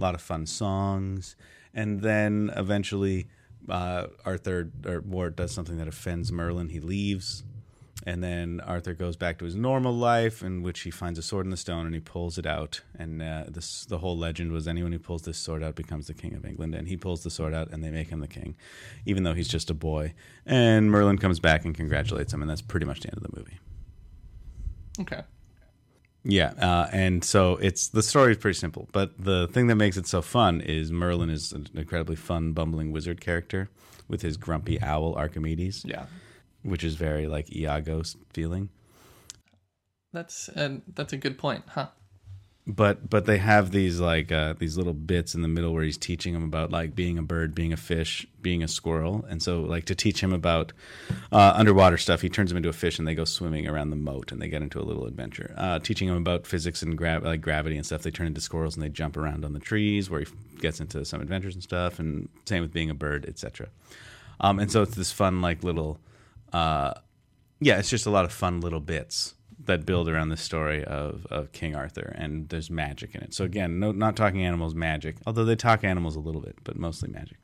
A lot of fun songs. And then eventually uh, Arthur or Wart does something that offends Merlin. He leaves and then Arthur goes back to his normal life, in which he finds a sword in the stone and he pulls it out. And uh, this, the whole legend was anyone who pulls this sword out becomes the king of England. And he pulls the sword out, and they make him the king, even though he's just a boy. And Merlin comes back and congratulates him, and that's pretty much the end of the movie. okay. Yeah, uh, and so it's the story is pretty simple, but the thing that makes it so fun is Merlin is an incredibly fun, bumbling wizard character with his grumpy owl Archimedes, Yeah. which is very like Iago feeling. That's and that's a good point, huh? But but they have these like uh, these little bits in the middle where he's teaching him about like being a bird, being a fish, being a squirrel, and so like to teach him about uh, underwater stuff, he turns him into a fish, and they go swimming around the moat, and they get into a little adventure. Uh, teaching him about physics and gra- like gravity and stuff, they turn into squirrels and they jump around on the trees, where he gets into some adventures and stuff, and same with being a bird, etc. Um, and so it's this fun like little, uh, yeah, it's just a lot of fun little bits that build around the story of, of King Arthur, and there's magic in it. So again, no, not talking animals, magic. Although they talk animals a little bit, but mostly magic.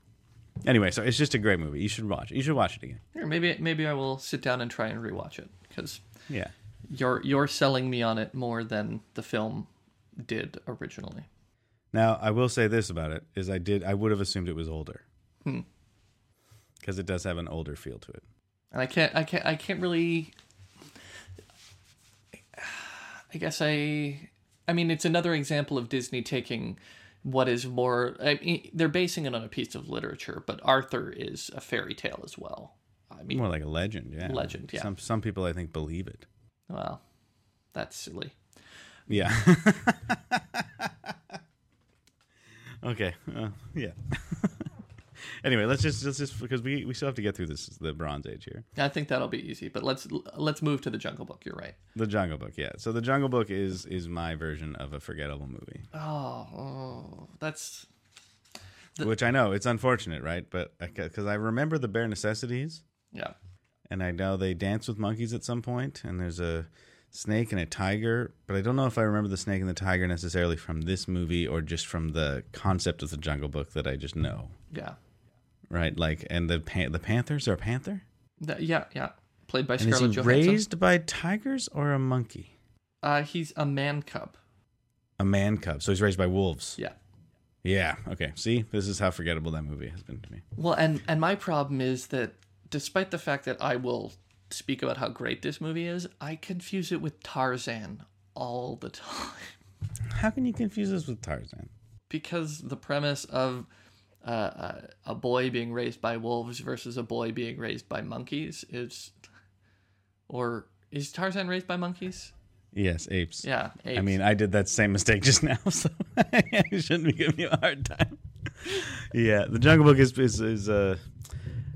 Anyway, so it's just a great movie. You should watch it. You should watch it again. Here, maybe maybe I will sit down and try and rewatch it because Yeah. you're you're selling me on it more than the film did originally. Now I will say this about it: is I did I would have assumed it was older, hmm. because it does have an older feel to it. And I can't I can't I can't really I guess I I mean it's another example of Disney taking what is more I mean, they're basing it on a piece of literature, but Arthur is a fairy tale as well. I mean, More like a legend, yeah. Legend, yeah. Some some people I think believe it. well, that's silly. Yeah. okay. Uh, yeah. anyway, let's just let's just because we we still have to get through this the Bronze Age here. I think that'll be easy, but let's let's move to the Jungle Book. You're right. The Jungle Book, yeah. So the Jungle Book is is my version of a forgettable movie, Oh, oh that's which I know it's unfortunate, right? But because I remember the bare necessities, yeah. and I know they dance with monkeys at some point, and there's a snake and a tiger, but I don't know if I remember the snake and the tiger necessarily from this movie or just from the concept of the Jungle Book that I just know, Yeah. Right? Like, and the pan- the panthers are a panther. That, yeah, yeah. Played by And is Scarlett he Johansson. raised by tigers or a monkey? Uh, he's a man cub. A man cub. So he's raised by wolves. Yeah. Yeah. Okay. See, this is how forgettable that movie has been to me. Well, and and my problem is that despite the fact that I will speak about how great this movie is, I confuse it with Tarzan all the time How can you confuse this with Tarzan? because the premise of uh, uh, a boy being raised by wolves versus a boy being raised by monkeys is, or is Tarzan raised by monkeys? Yes, apes. Yeah, apes. I mean, I did that same mistake just now, so I shouldn't be giving you a hard time. yeah, the Jungle Book is is, is uh,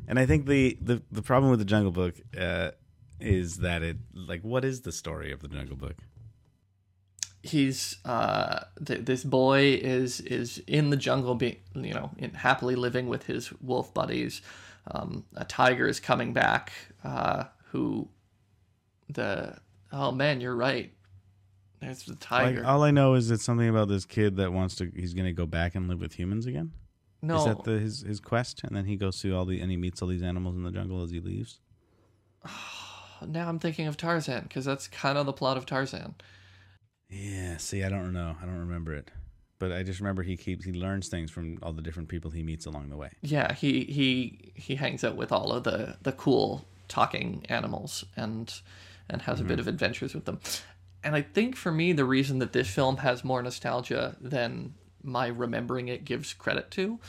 and I think the, the the problem with the Jungle Book uh, is that it like what is the story of the Jungle Book? He's uh th- this boy is is in the jungle being you know in happily living with his wolf buddies um a tiger is coming back uh who the oh man you're right there's the tiger Like all I know is it's something about this kid that wants to. He's going to go back and live with humans again. no Is that the, his his quest? And then he goes through all the and he meets all these animals in the jungle as he leaves. now i'm thinking of tarzan because that's kind of the plot of tarzan Yeah. See, I don't know. I don't remember it, but I just remember he keeps he learns things from all the different people he meets along the way. yeah he he he hangs out with all of the the cool talking animals and and has a bit mm-hmm. of adventures with them and i think for me the reason that this film has more nostalgia than my remembering it gives credit to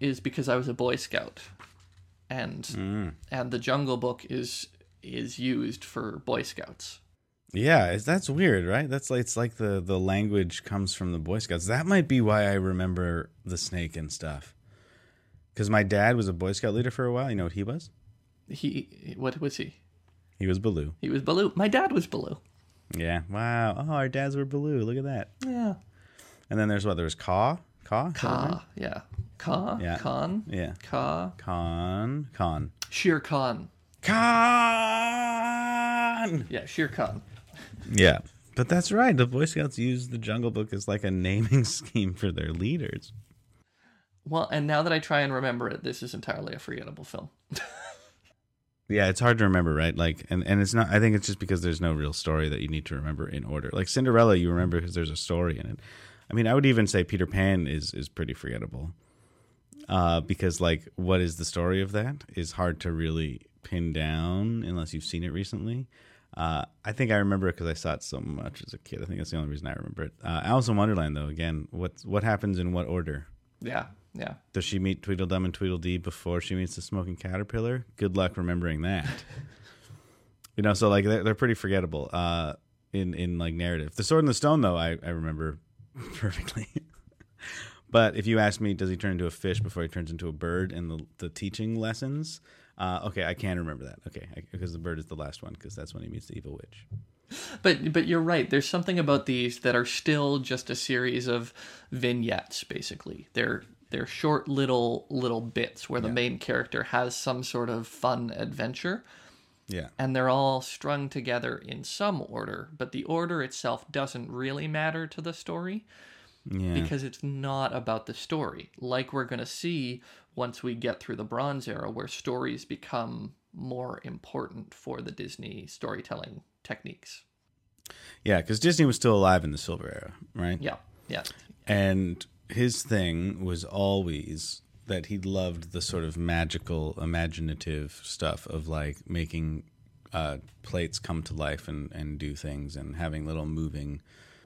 is because i was a boy scout and mm. and the jungle book is is used for boy scouts Yeah, that's weird, right? That's like it's like the the language comes from the Boy Scouts. That might be why I remember the snake and stuff. Because my dad was a Boy Scout leader for a while. You know what he was? he what was he He was Baloo. he was baloo my dad was baloo Yeah. Wow. Oh, our dads were Baloo. Look at that. yeah And then there's what? There was. Caw. Is Kaa yeah Kaa Yeah. khan Yeah. Kaa Khan. Khan. shere khan Khan. yeah shere khan Yeah. But that's right. The Boy Scouts use the Jungle Book as like a naming scheme for their leaders. Well, and now that I try and remember it, this is entirely a forgettable film. Yeah, it's hard to remember, right? Like, and, and it's not. I think it's just because there's no real story that you need to remember in order. Like Cinderella, you remember because there's a story in it. I mean, I would even say Peter Pan is is pretty forgettable, uh, because like, what is the story of that is hard to really pin down unless you've seen it recently. Uh, I think I remember it because I saw it so much as a kid. I think that's the only reason I remember it. Uh, Alice in Wonderland, though, again, what what happens in what order? Yeah, yeah. Does she meet Tweedledum and Tweedledee before she meets the smoking caterpillar? Good luck remembering that. you know, so like they're, they're pretty forgettable uh, in in like narrative. The Sword and the Stone, though, I, I remember perfectly. but if you ask me, does he turn into a fish before he turns into a bird in the, the teaching lessons? Uh, okay, I can remember that. Okay, because the bird is the last one, because that's when he meets the evil witch. But but you're right. There's something about these that are still just a series of vignettes. Basically, they're they're short little little bits where the main character has some sort of fun adventure, Yeah. and they're all strung together in some order. But the order itself doesn't really matter to the story Yeah. because it's not about the story. Like we're gonna see once we get through the Bronze Era, where stories become more important for the Disney storytelling techniques. yeah, because Disney was still alive in the Silver Era, right? Yeah, yeah. And his thing was always that he loved the sort of magical, imaginative stuff of like making uh, plates come to life and, and do things and having little moving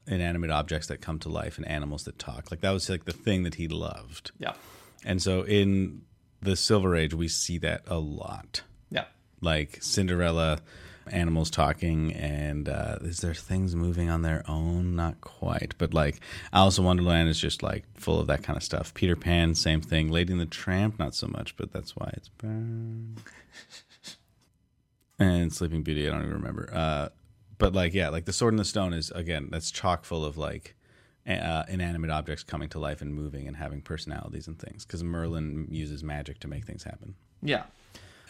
inanimate objects that come to life and animals that talk. Like that was like the thing that he loved. Yeah. And so in the Silver Age, we see that a lot. Yeah. Like Cinderella, animals talking, and uh, is there things moving on their own? Not quite, but like Alice in Wonderland is just like full of that kind of stuff. Peter Pan, same thing. Lady and the Tramp, not so much, but that's why it's and Sleeping Beauty, I don't even remember. Uh, but like, yeah, like the Sword and the Stone is again that's chock full of like uh, inanimate objects coming to life and moving and having personalities and things because Merlin uses magic to make things happen Yeah.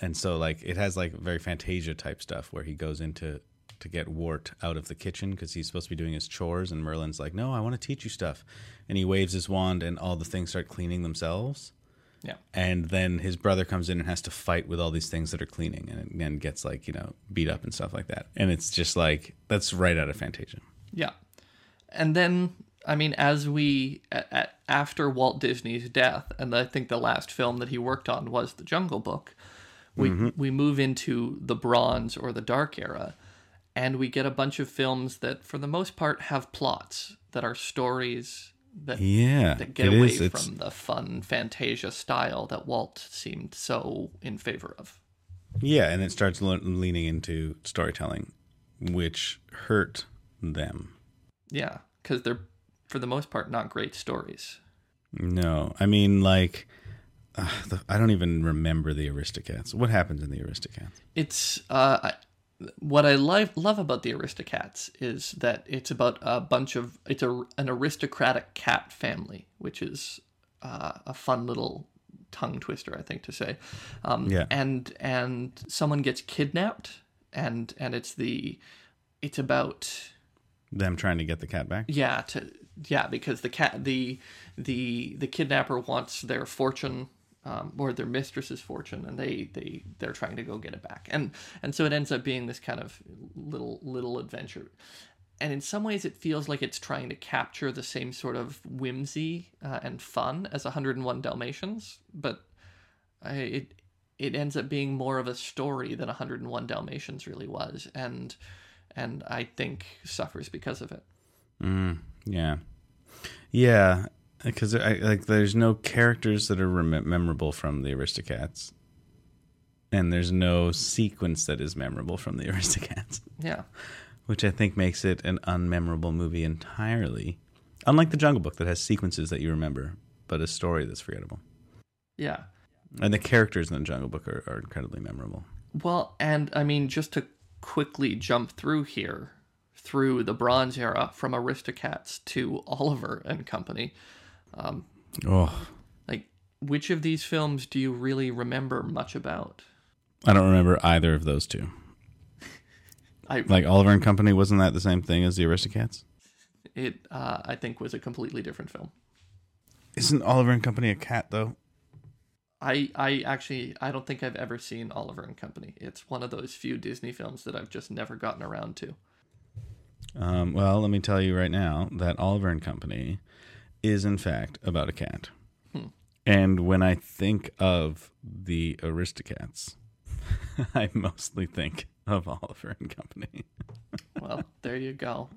and so like it has like very fantasia type stuff where he goes into to get wart out of the kitchen because he's supposed to be doing his chores and merlin's like no i want to teach you stuff and he waves his wand and all the things start cleaning themselves Yeah. and then his brother comes in and has to fight with all these things that are cleaning and then gets like you know beat up and stuff like that and it's just like that's right out of fantasia Yeah. And then, I mean, as we, a- a- after Walt Disney's death, and I think the last film that he worked on was The Jungle Book, we, mm-hmm. we move into the Bronze or the Dark Era, and we get a bunch of films that, for the most part, have plots that are stories that, yeah that get away is. it's from the fun Fantasia style that Walt seemed so in favor of. yeah and it starts le- leaning into storytelling which hurt them. Yeah, because they're, for the most part, not great stories. No, I mean like uh, the, I don't even remember the Aristocats. What happens in the Aristocats? it's uh I- what I love love about the Aristocats is that it's about a bunch of it's a an aristocratic cat family, which is uh, a fun little tongue twister, I think to say. Um, Yeah. And and someone gets kidnapped, and and it's the it's about Them trying to get the cat back. yeah to yeah because the cat the the the kidnapper wants their fortune um, or their mistress's fortune and they they they're trying to go get it back. And and so it ends up being this kind of little little adventure. And in some ways it feels like it's trying to capture the same sort of whimsy uh, and fun as 101 dalmatians but I, it it ends up being more of a story than 101 dalmatians really was and and i think suffers because of it Yeah, yeah, because like there's no characters that are rem- memorable from the Aristocats, and there's no sequence that is memorable from the Aristocats, yeah which I think makes it an unmemorable movie entirely. Unlike the Jungle Book that has sequences that you remember, but a story that's forgettable. yeah And the characters in the Jungle Book are, are incredibly memorable. Well, and I mean, just to quickly jump through here, through the Bronze Era from Aristocats to Oliver and Company, Oh, like, which of these films do you really remember much about? I don't remember either of those two. I Like Oliver and Company, wasn't that the same thing as the Aristocats? it uh, I think was a completely different film. Isn't Oliver and Company a cat though? I I actually I don't think I've ever seen Oliver and Company. It's one of those few Disney films that I've just never gotten around to. Um, well, let me tell you right now that Oliver and Company is in fact about a cat. And when I think of the Aristocats, I mostly think of Oliver and Company. Well, there you go.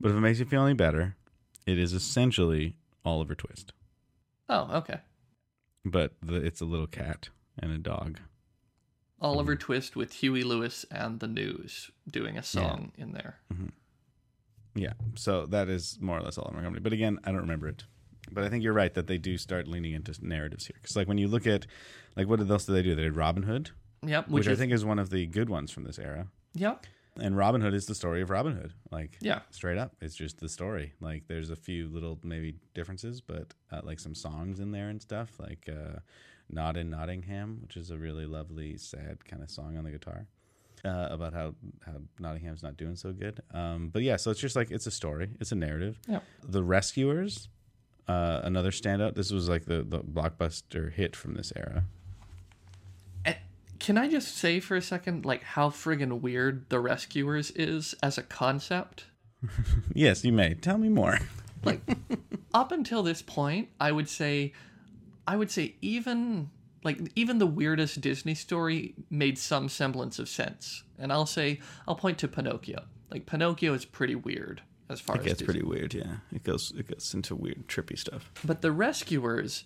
But if it makes you feel any better, it is essentially Oliver Twist. Oh, okay. But the, it's a little cat and a dog. Oliver Twist with Huey Lewis and the News doing a song in there. Yeah, so that is more or less all of Montgomery. But again, I don't remember it. But I think you're right that they do start leaning into narratives here. Because like when you look at like what else did they do? They did Robin Hood, Yep. which, Which, I think is one of the good ones from this era. Yep. And Robin Hood is the story of Robin Hood. Like Yeah. straight up, it's just the story. Like there's a few little maybe differences, but uh, like some songs in there and stuff. Like uh, "Not in Nottingham," which is a really lovely, sad kind of song on the guitar. Uh, about how, how Nottingham's not doing so good. Um, but yeah, so it's just like it's a story, it's a narrative. Yep. The Rescuers, uh, another standout. This was like the, the blockbuster hit from this era. And can I just say for a second, like how friggin' weird The Rescuers is as a concept? Yes, you may. Tell me more. Like up until this point, I would say, I would say even like even the weirdest Disney story made some semblance of sense. And I'll say I'll point to Pinocchio. Like Pinocchio is pretty weird as far as It Disney- pretty weird, yeah. It goes it goes into weird, trippy stuff. But The Rescuers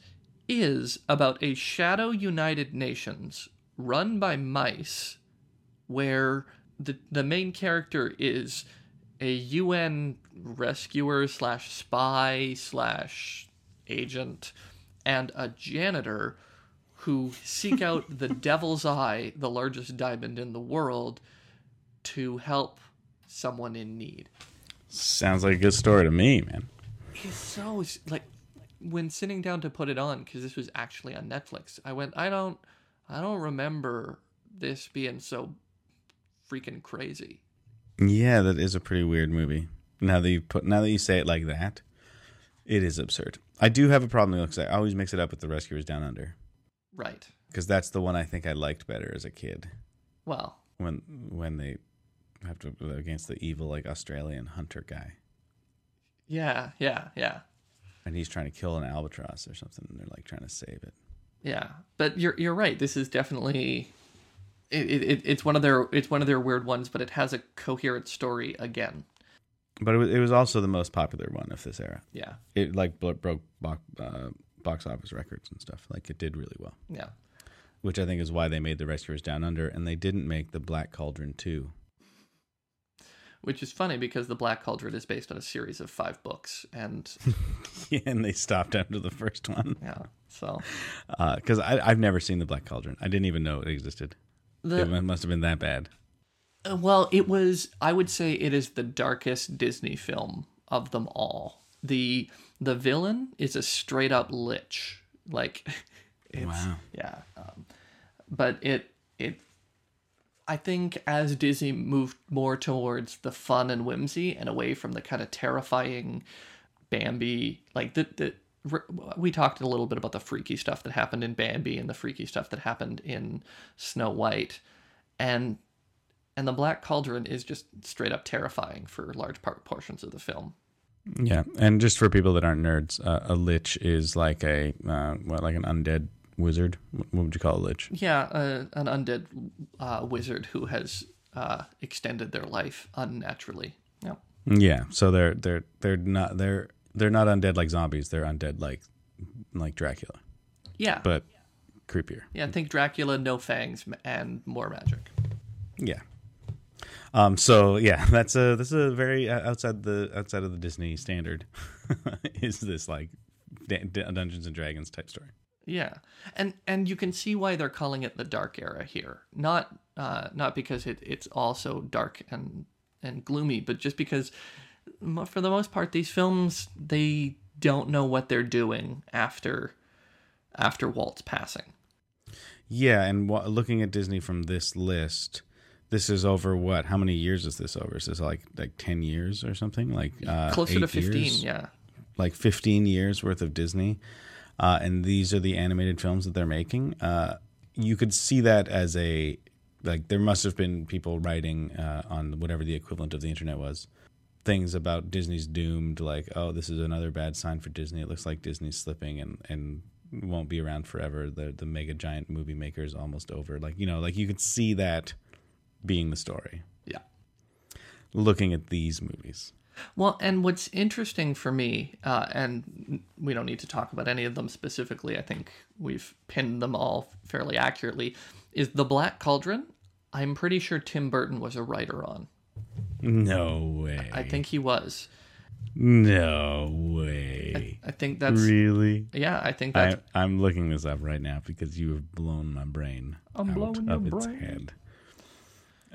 is about a shadow United Nations run by mice where the the main character is a UN rescuer slash spy slash agent and a janitor who seek out the devil's eye, the largest diamond in the world, to help someone in need. Sounds like a good story to me, man. It's so like when sitting down to put it on because this was actually on Netflix. I went, I don't, I don't remember this being so freaking crazy. Yeah, that is a pretty weird movie. Now that you put now that you say it like that, it is absurd. I do have a problem though, because I always mix it up with the Rescuers Down Under Right. because that's the one I think I liked better as a kid Well, when when they have to against the evil like Australian hunter guy yeah, yeah, yeah, and he's trying to kill an albatross or something and they're like trying to save it. yeah. But you're you're right. This is definitely. It, it, it- it's one of their it's one of their weird ones, but it has a coherent story again. But it was, it was also the most popular one of this era. Yeah, It like blo- broke box, uh, box office records and stuff. Like it did really well. yeah. which I think is why they made the Rescuers Down Under, and they didn't make the Black Cauldron two. Which is funny because the Black Cauldron is based on a series of five books, and Yeah, and they stopped after the first one yeah, so because I I've never seen the Black Cauldron. I didn't even know it existed. the it must have been that bad. Uh, Well, it was. I would say it is the darkest Disney film of them all. the The villain is a straight up lich. Like, it's, Wow. yeah. Um, but it it. I think as Disney moved more towards the fun and whimsy and away from the kind of terrifying Bambi, like the the we talked a little bit about the freaky stuff that happened in Bambi and the freaky stuff that happened in Snow White, and and the Black Cauldron is just straight up terrifying for large part portions of the film. Yeah, and just for people that aren't nerds, uh, a lich is like a uh, what, like an undead wizard. What would you call a lich? Yeah, uh, an undead uh, wizard who has uh, extended their life unnaturally. Yeah, Yeah, so they're they're they're not they're they're not undead like zombies. They're undead like like Dracula, yeah, but creepier. yeah. Think Dracula, no fangs, and more magic. Yeah. Um. So yeah, that's a this is a very uh, outside the outside of the Disney standard. is this like Dungeons and Dragons type story? Yeah, and and you can see why they're calling it the dark era here. Not uh, not because it, it's also dark and and gloomy, but just because for the most part these films they don't know what they're doing after after Walt's passing. Yeah, and looking at Disney from this list, this is over what? How many years is this over? Is this like like ten years or something? Like uh, Closer to 15, years? yeah. like 15 years worth of Disney, uh, and these are the animated films that they're making. Uh, you could see that as a like there must have been people writing uh, on whatever the equivalent of the internet was things about Disney's doomed, like oh this is another bad sign for Disney. It looks like Disney's slipping and and won't be around forever. The the mega giant movie maker is almost over. Like you know like you could see that being the story. Yeah. Looking at these movies. Well, and what's interesting for me, uh, and we don't need to talk about any of them specifically, I think we've pinned them all fairly accurately, is The Black Cauldron. I'm pretty sure Tim Burton was a writer on. No way. I think he was. No way. I think that's really? yeah. I think I, that's I'm looking this up right now because you have blown my brain I'm blowing your its brain. head.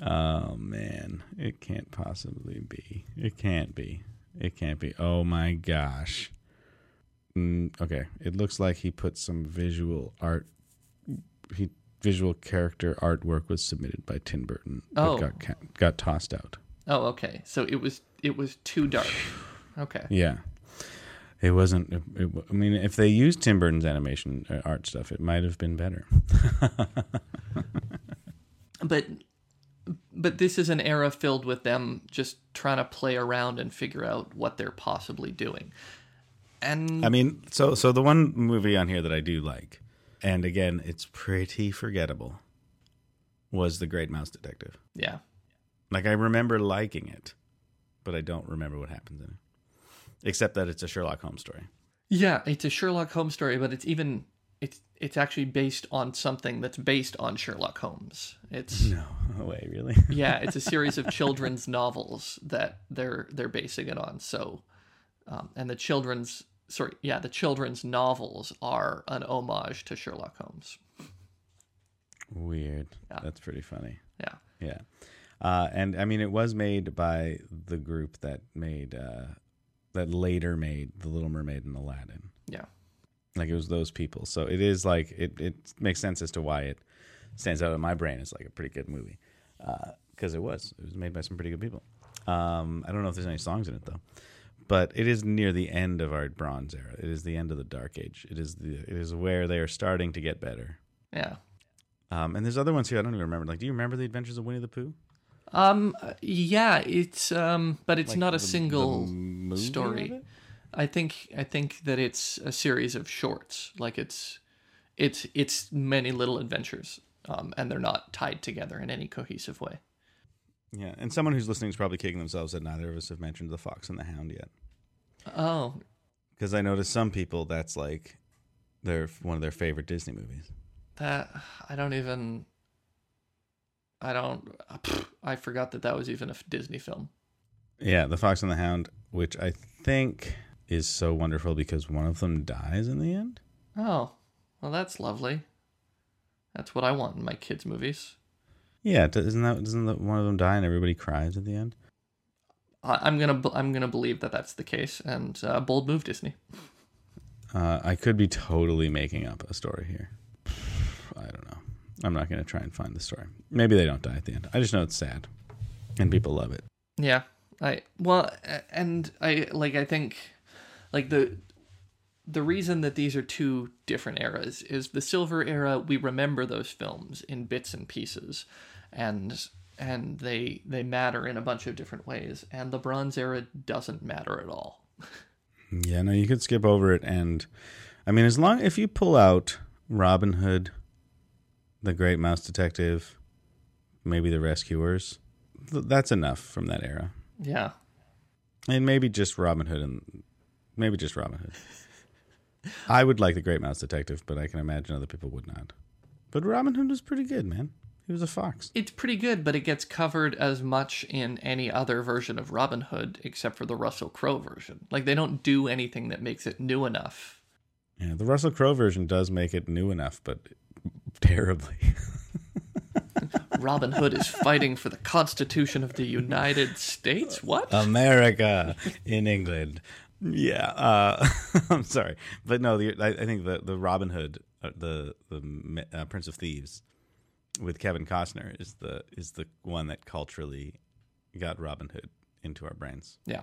Oh man, it can't possibly be. It can't be. It can't be. Oh my gosh. Mm, okay, it looks like he put some visual art. He visual character artwork was submitted by Tim Burton, but Oh. got got tossed out. oh okay. So it was it was too dark. Okay. Yeah. It wasn't. It, it, I mean, if they used Tim Burton's animation uh, art stuff, it might have been better. but but this is an era filled with them just trying to play around and figure out what they're possibly doing and I mean, so so the one movie on here that I do like, and again, it's pretty forgettable, was The Great Mouse Detective. yeah Like I remember liking it, but I don't remember what happens in it, except that it's a Sherlock Holmes story. yeah it's a sherlock holmes story but it's even it's actually based on something that's based on sherlock holmes it's No way, really. yeah it's a series of children's novels that they're they're basing it on so um, and the children's sorry yeah the children's novels are an homage to sherlock holmes Weird. Yeah. That's pretty funny. yeah Yeah. Uh, and I mean, it was made by the group that made uh, that later made The Little Mermaid and Aladdin. yeah Like it was those people. So it is like it, it makes sense as to why it stands out in my brain as like a pretty good movie because it was it was made by some pretty good people. Um, I don't know if there's any songs in it though, but it is near the end of our Bronze era. It is the end of the Dark Age. It is the it is where they are starting to get better. yeah Um, and there's other ones here I don't even remember. Like, do you remember the Adventures of Winnie the Pooh? Um. uh, Yeah. It's um. But it's Like not a the- the single of story. I think. I think that it's a series of shorts. Like it's, it's it's many little adventures. Um. And they're not tied together in any cohesive way. Yeah, and someone who's listening is probably kicking themselves that neither of us have mentioned The Fox and the Hound yet. Oh. Because I noticed some people that's like their one of their favorite Disney movies. That I don't even. I don't. I forgot that that was even a Disney film. Yeah, The Fox and the Hound, which I think is so wonderful because one of them dies in the end. Oh. Well, that's lovely. That's what I want in my kids' movies. Yeah, isn't that doesn't that one of them die and everybody cries at the end? I, I'm gonna. I'm gonna believe that that's the case. And uh, bold move, Disney. Uh, I could be totally making up a story here. I don't know. I'm not to try and find the story. Maybe they don't die at the end. I just know it's sad, and people love it. Yeah. I well and I like I think like the the reason that these are two different eras is the silver era we remember those films in bits and pieces and and they they matter in a bunch of different ways and the bronze era doesn't matter at all. Yeah, no, you could skip over it, and I mean, as long if you pull out Robin Hood, the Great Mouse Detective, maybe the Rescuers, th- that's enough from that era, Yeah. and maybe just Robin Hood and maybe just Robin Hood. I would like the Great Mouse Detective, but I can imagine other people would not. But Robin Hood was pretty good, man. He was a fox. It's pretty good, but it gets covered as much in any other version of Robin Hood except for the Russell Crowe version. Like they don't do anything that makes it new enough. Yeah, the Russell Crowe version does make it new enough, but terribly. Robin Hood is fighting for the Constitution of the United States. What? America in England. Yeah, uh, I'm sorry, but no, the, I, I think the the Robin Hood, uh, the the uh, Prince of Thieves, with Kevin Costner is the is the one that culturally got Robin Hood into our brains. yeah.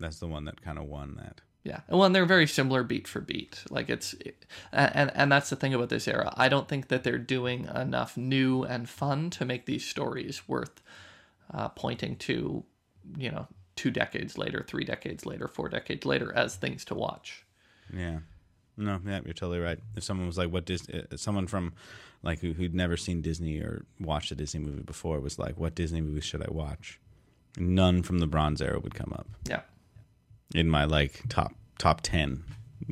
That's the one that kind of won that. Yeah. Well, and they're very similar beat for beat. Like it's, and and that's the thing about this era. I don't think that they're doing enough new and fun to make these stories worth uh, pointing to, you know, two decades later, three decades later, four decades later as things to watch. Yeah. No, yeah, you're totally right. If someone was like, "What Disney?" Uh, someone from like who, who'd never seen Disney or watched a Disney movie before was like, "What Disney movies should I watch?" None from the Bronze Era would come up Yeah. in my like top top ten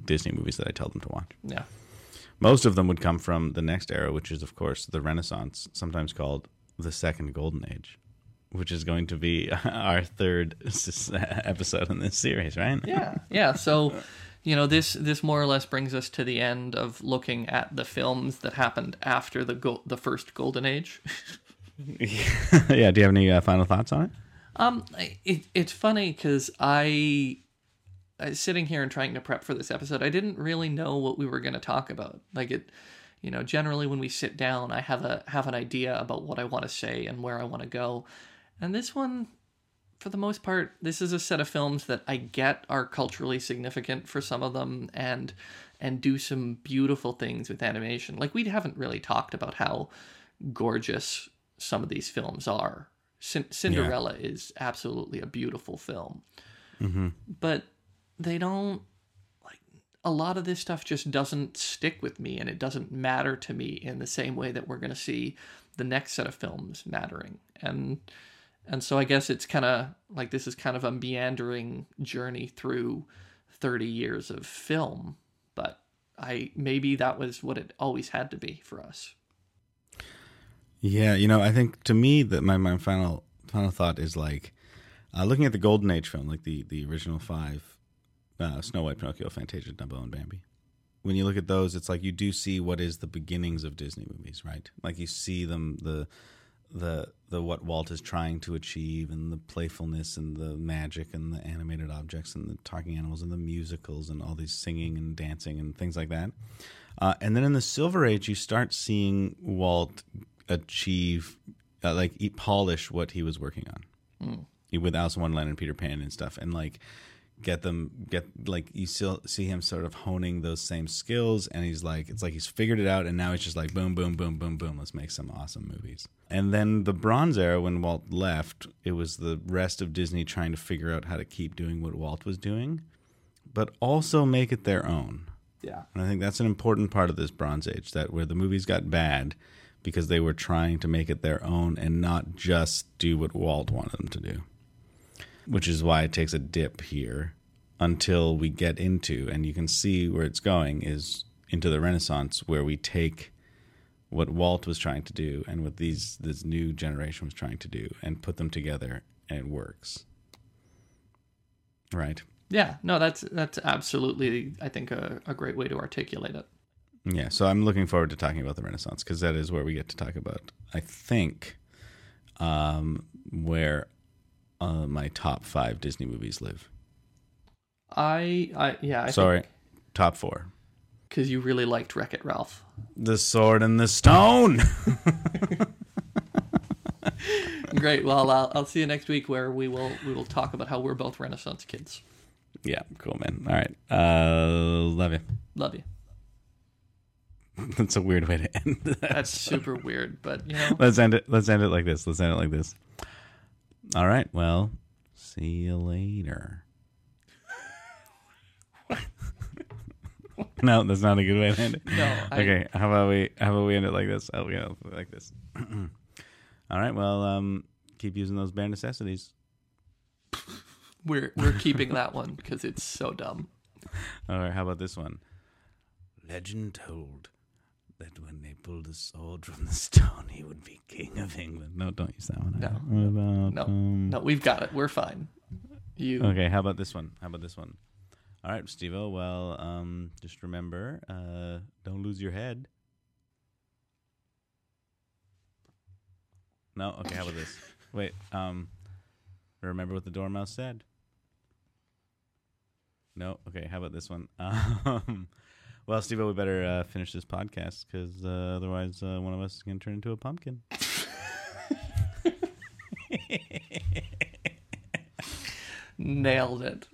Disney movies that I tell them to watch. Yeah. Most of them would come from the next era, which is of course the Renaissance, sometimes called the Second Golden Age. Which is going to be our third episode in this series, right? yeah yeah so you know this this more or less brings us to the end of looking at the films that happened after the go- the first golden age yeah. Do you have any uh, final thoughts on it? um it, it's funny because I, I sitting here and trying to prep for this episode i didn't really know what we were going to talk about like it you know generally when we sit down i have a have an idea about what i want to say and where i want to go and this one for the most part, this is a set of films that I get are culturally significant for some of them and and do some beautiful things with animation. Like we haven't really talked about how gorgeous some of these films are. Cin- Cinderella is absolutely a beautiful film. Mm-hmm. But they don't like a lot of this stuff just doesn't stick with me and it doesn't matter to me in the same way that we're going to see the next set of films mattering. And and so I guess it's kind of like this is kind of a meandering journey through 30 years of film, but I maybe that was what it always had to be for us. Yeah, you know, I think to me that my, my final final thought is like uh, looking at the Golden Age film, like the the original five, uh, Snow White, Pinocchio, Fantasia, Dumbo, and Bambi. When you look at those, it's like you do see what is the beginnings of Disney movies, right? Like you see them the the the what Walt is trying to achieve and the playfulness and the magic and the animated objects and the talking animals and the musicals and all these singing and dancing and things like that. Uh, and then in the Silver Age, you start seeing Walt achieve, uh, like, he polish what he was working on with Alice in Wonderland and Peter Pan and stuff, and like get them get like you still see him sort of honing those same skills, and he's like, it's like he's figured it out, and now he's just like, boom, boom, boom, boom, boom, let's make some awesome movies. And then the Bronze Era, when Walt left, it was the rest of Disney trying to figure out how to keep doing what Walt was doing, but also make it their own. Yeah. And I think that's an important part of this Bronze Age that where the movies got bad because they were trying to make it their own and not just do what Walt wanted them to do. Which is why it takes a dip here until we get into and you can see where it's going is into the Renaissance where we take what Walt was trying to do and what these this new generation was trying to do and put them together and it works. Right. Yeah, no, that's that's absolutely I think a, a great way to articulate it. Yeah, so I'm looking forward to talking about the Renaissance because that is where we get to talk about, I think, um, where uh, my top five Disney movies live. I I yeah, I Sorry, top four. Cuz you really liked Wreck-It Ralph. The Sword and the Stone. Great. Well, I'll, I'll see you next week where we will we will talk about how we're both Renaissance kids. yeah, cool, man. All right, uh, love you. Love you. That's a weird way to end. That. That's super weird, but you know, Let's end it. Let's end it like this. Let's end it like this. All right. Well, see you later. no, that's not a good way to end it. No, I- okay. How about we? How about we end it like this? Oh, yeah, like this. All right. Well, um, keep using those bare necessities. we're we're keeping that one because it's so dumb. All right. How about this one? Legend told that when they pulled a sword from the stone, he would be king of England. No, don't use that one. No. What about, No, um, no, we've got it. We're fine. You Okay, how about this one? How about this one? All right, Steve Well, um, just remember, uh, don't lose your head. No, okay. How about this? Wait, um, remember what the dormouse said? No, okay. How about this one? Um, well, Steve we better uh, finish this podcast because uh, otherwise, uh, one of us is going to turn into a pumpkin. nailed it.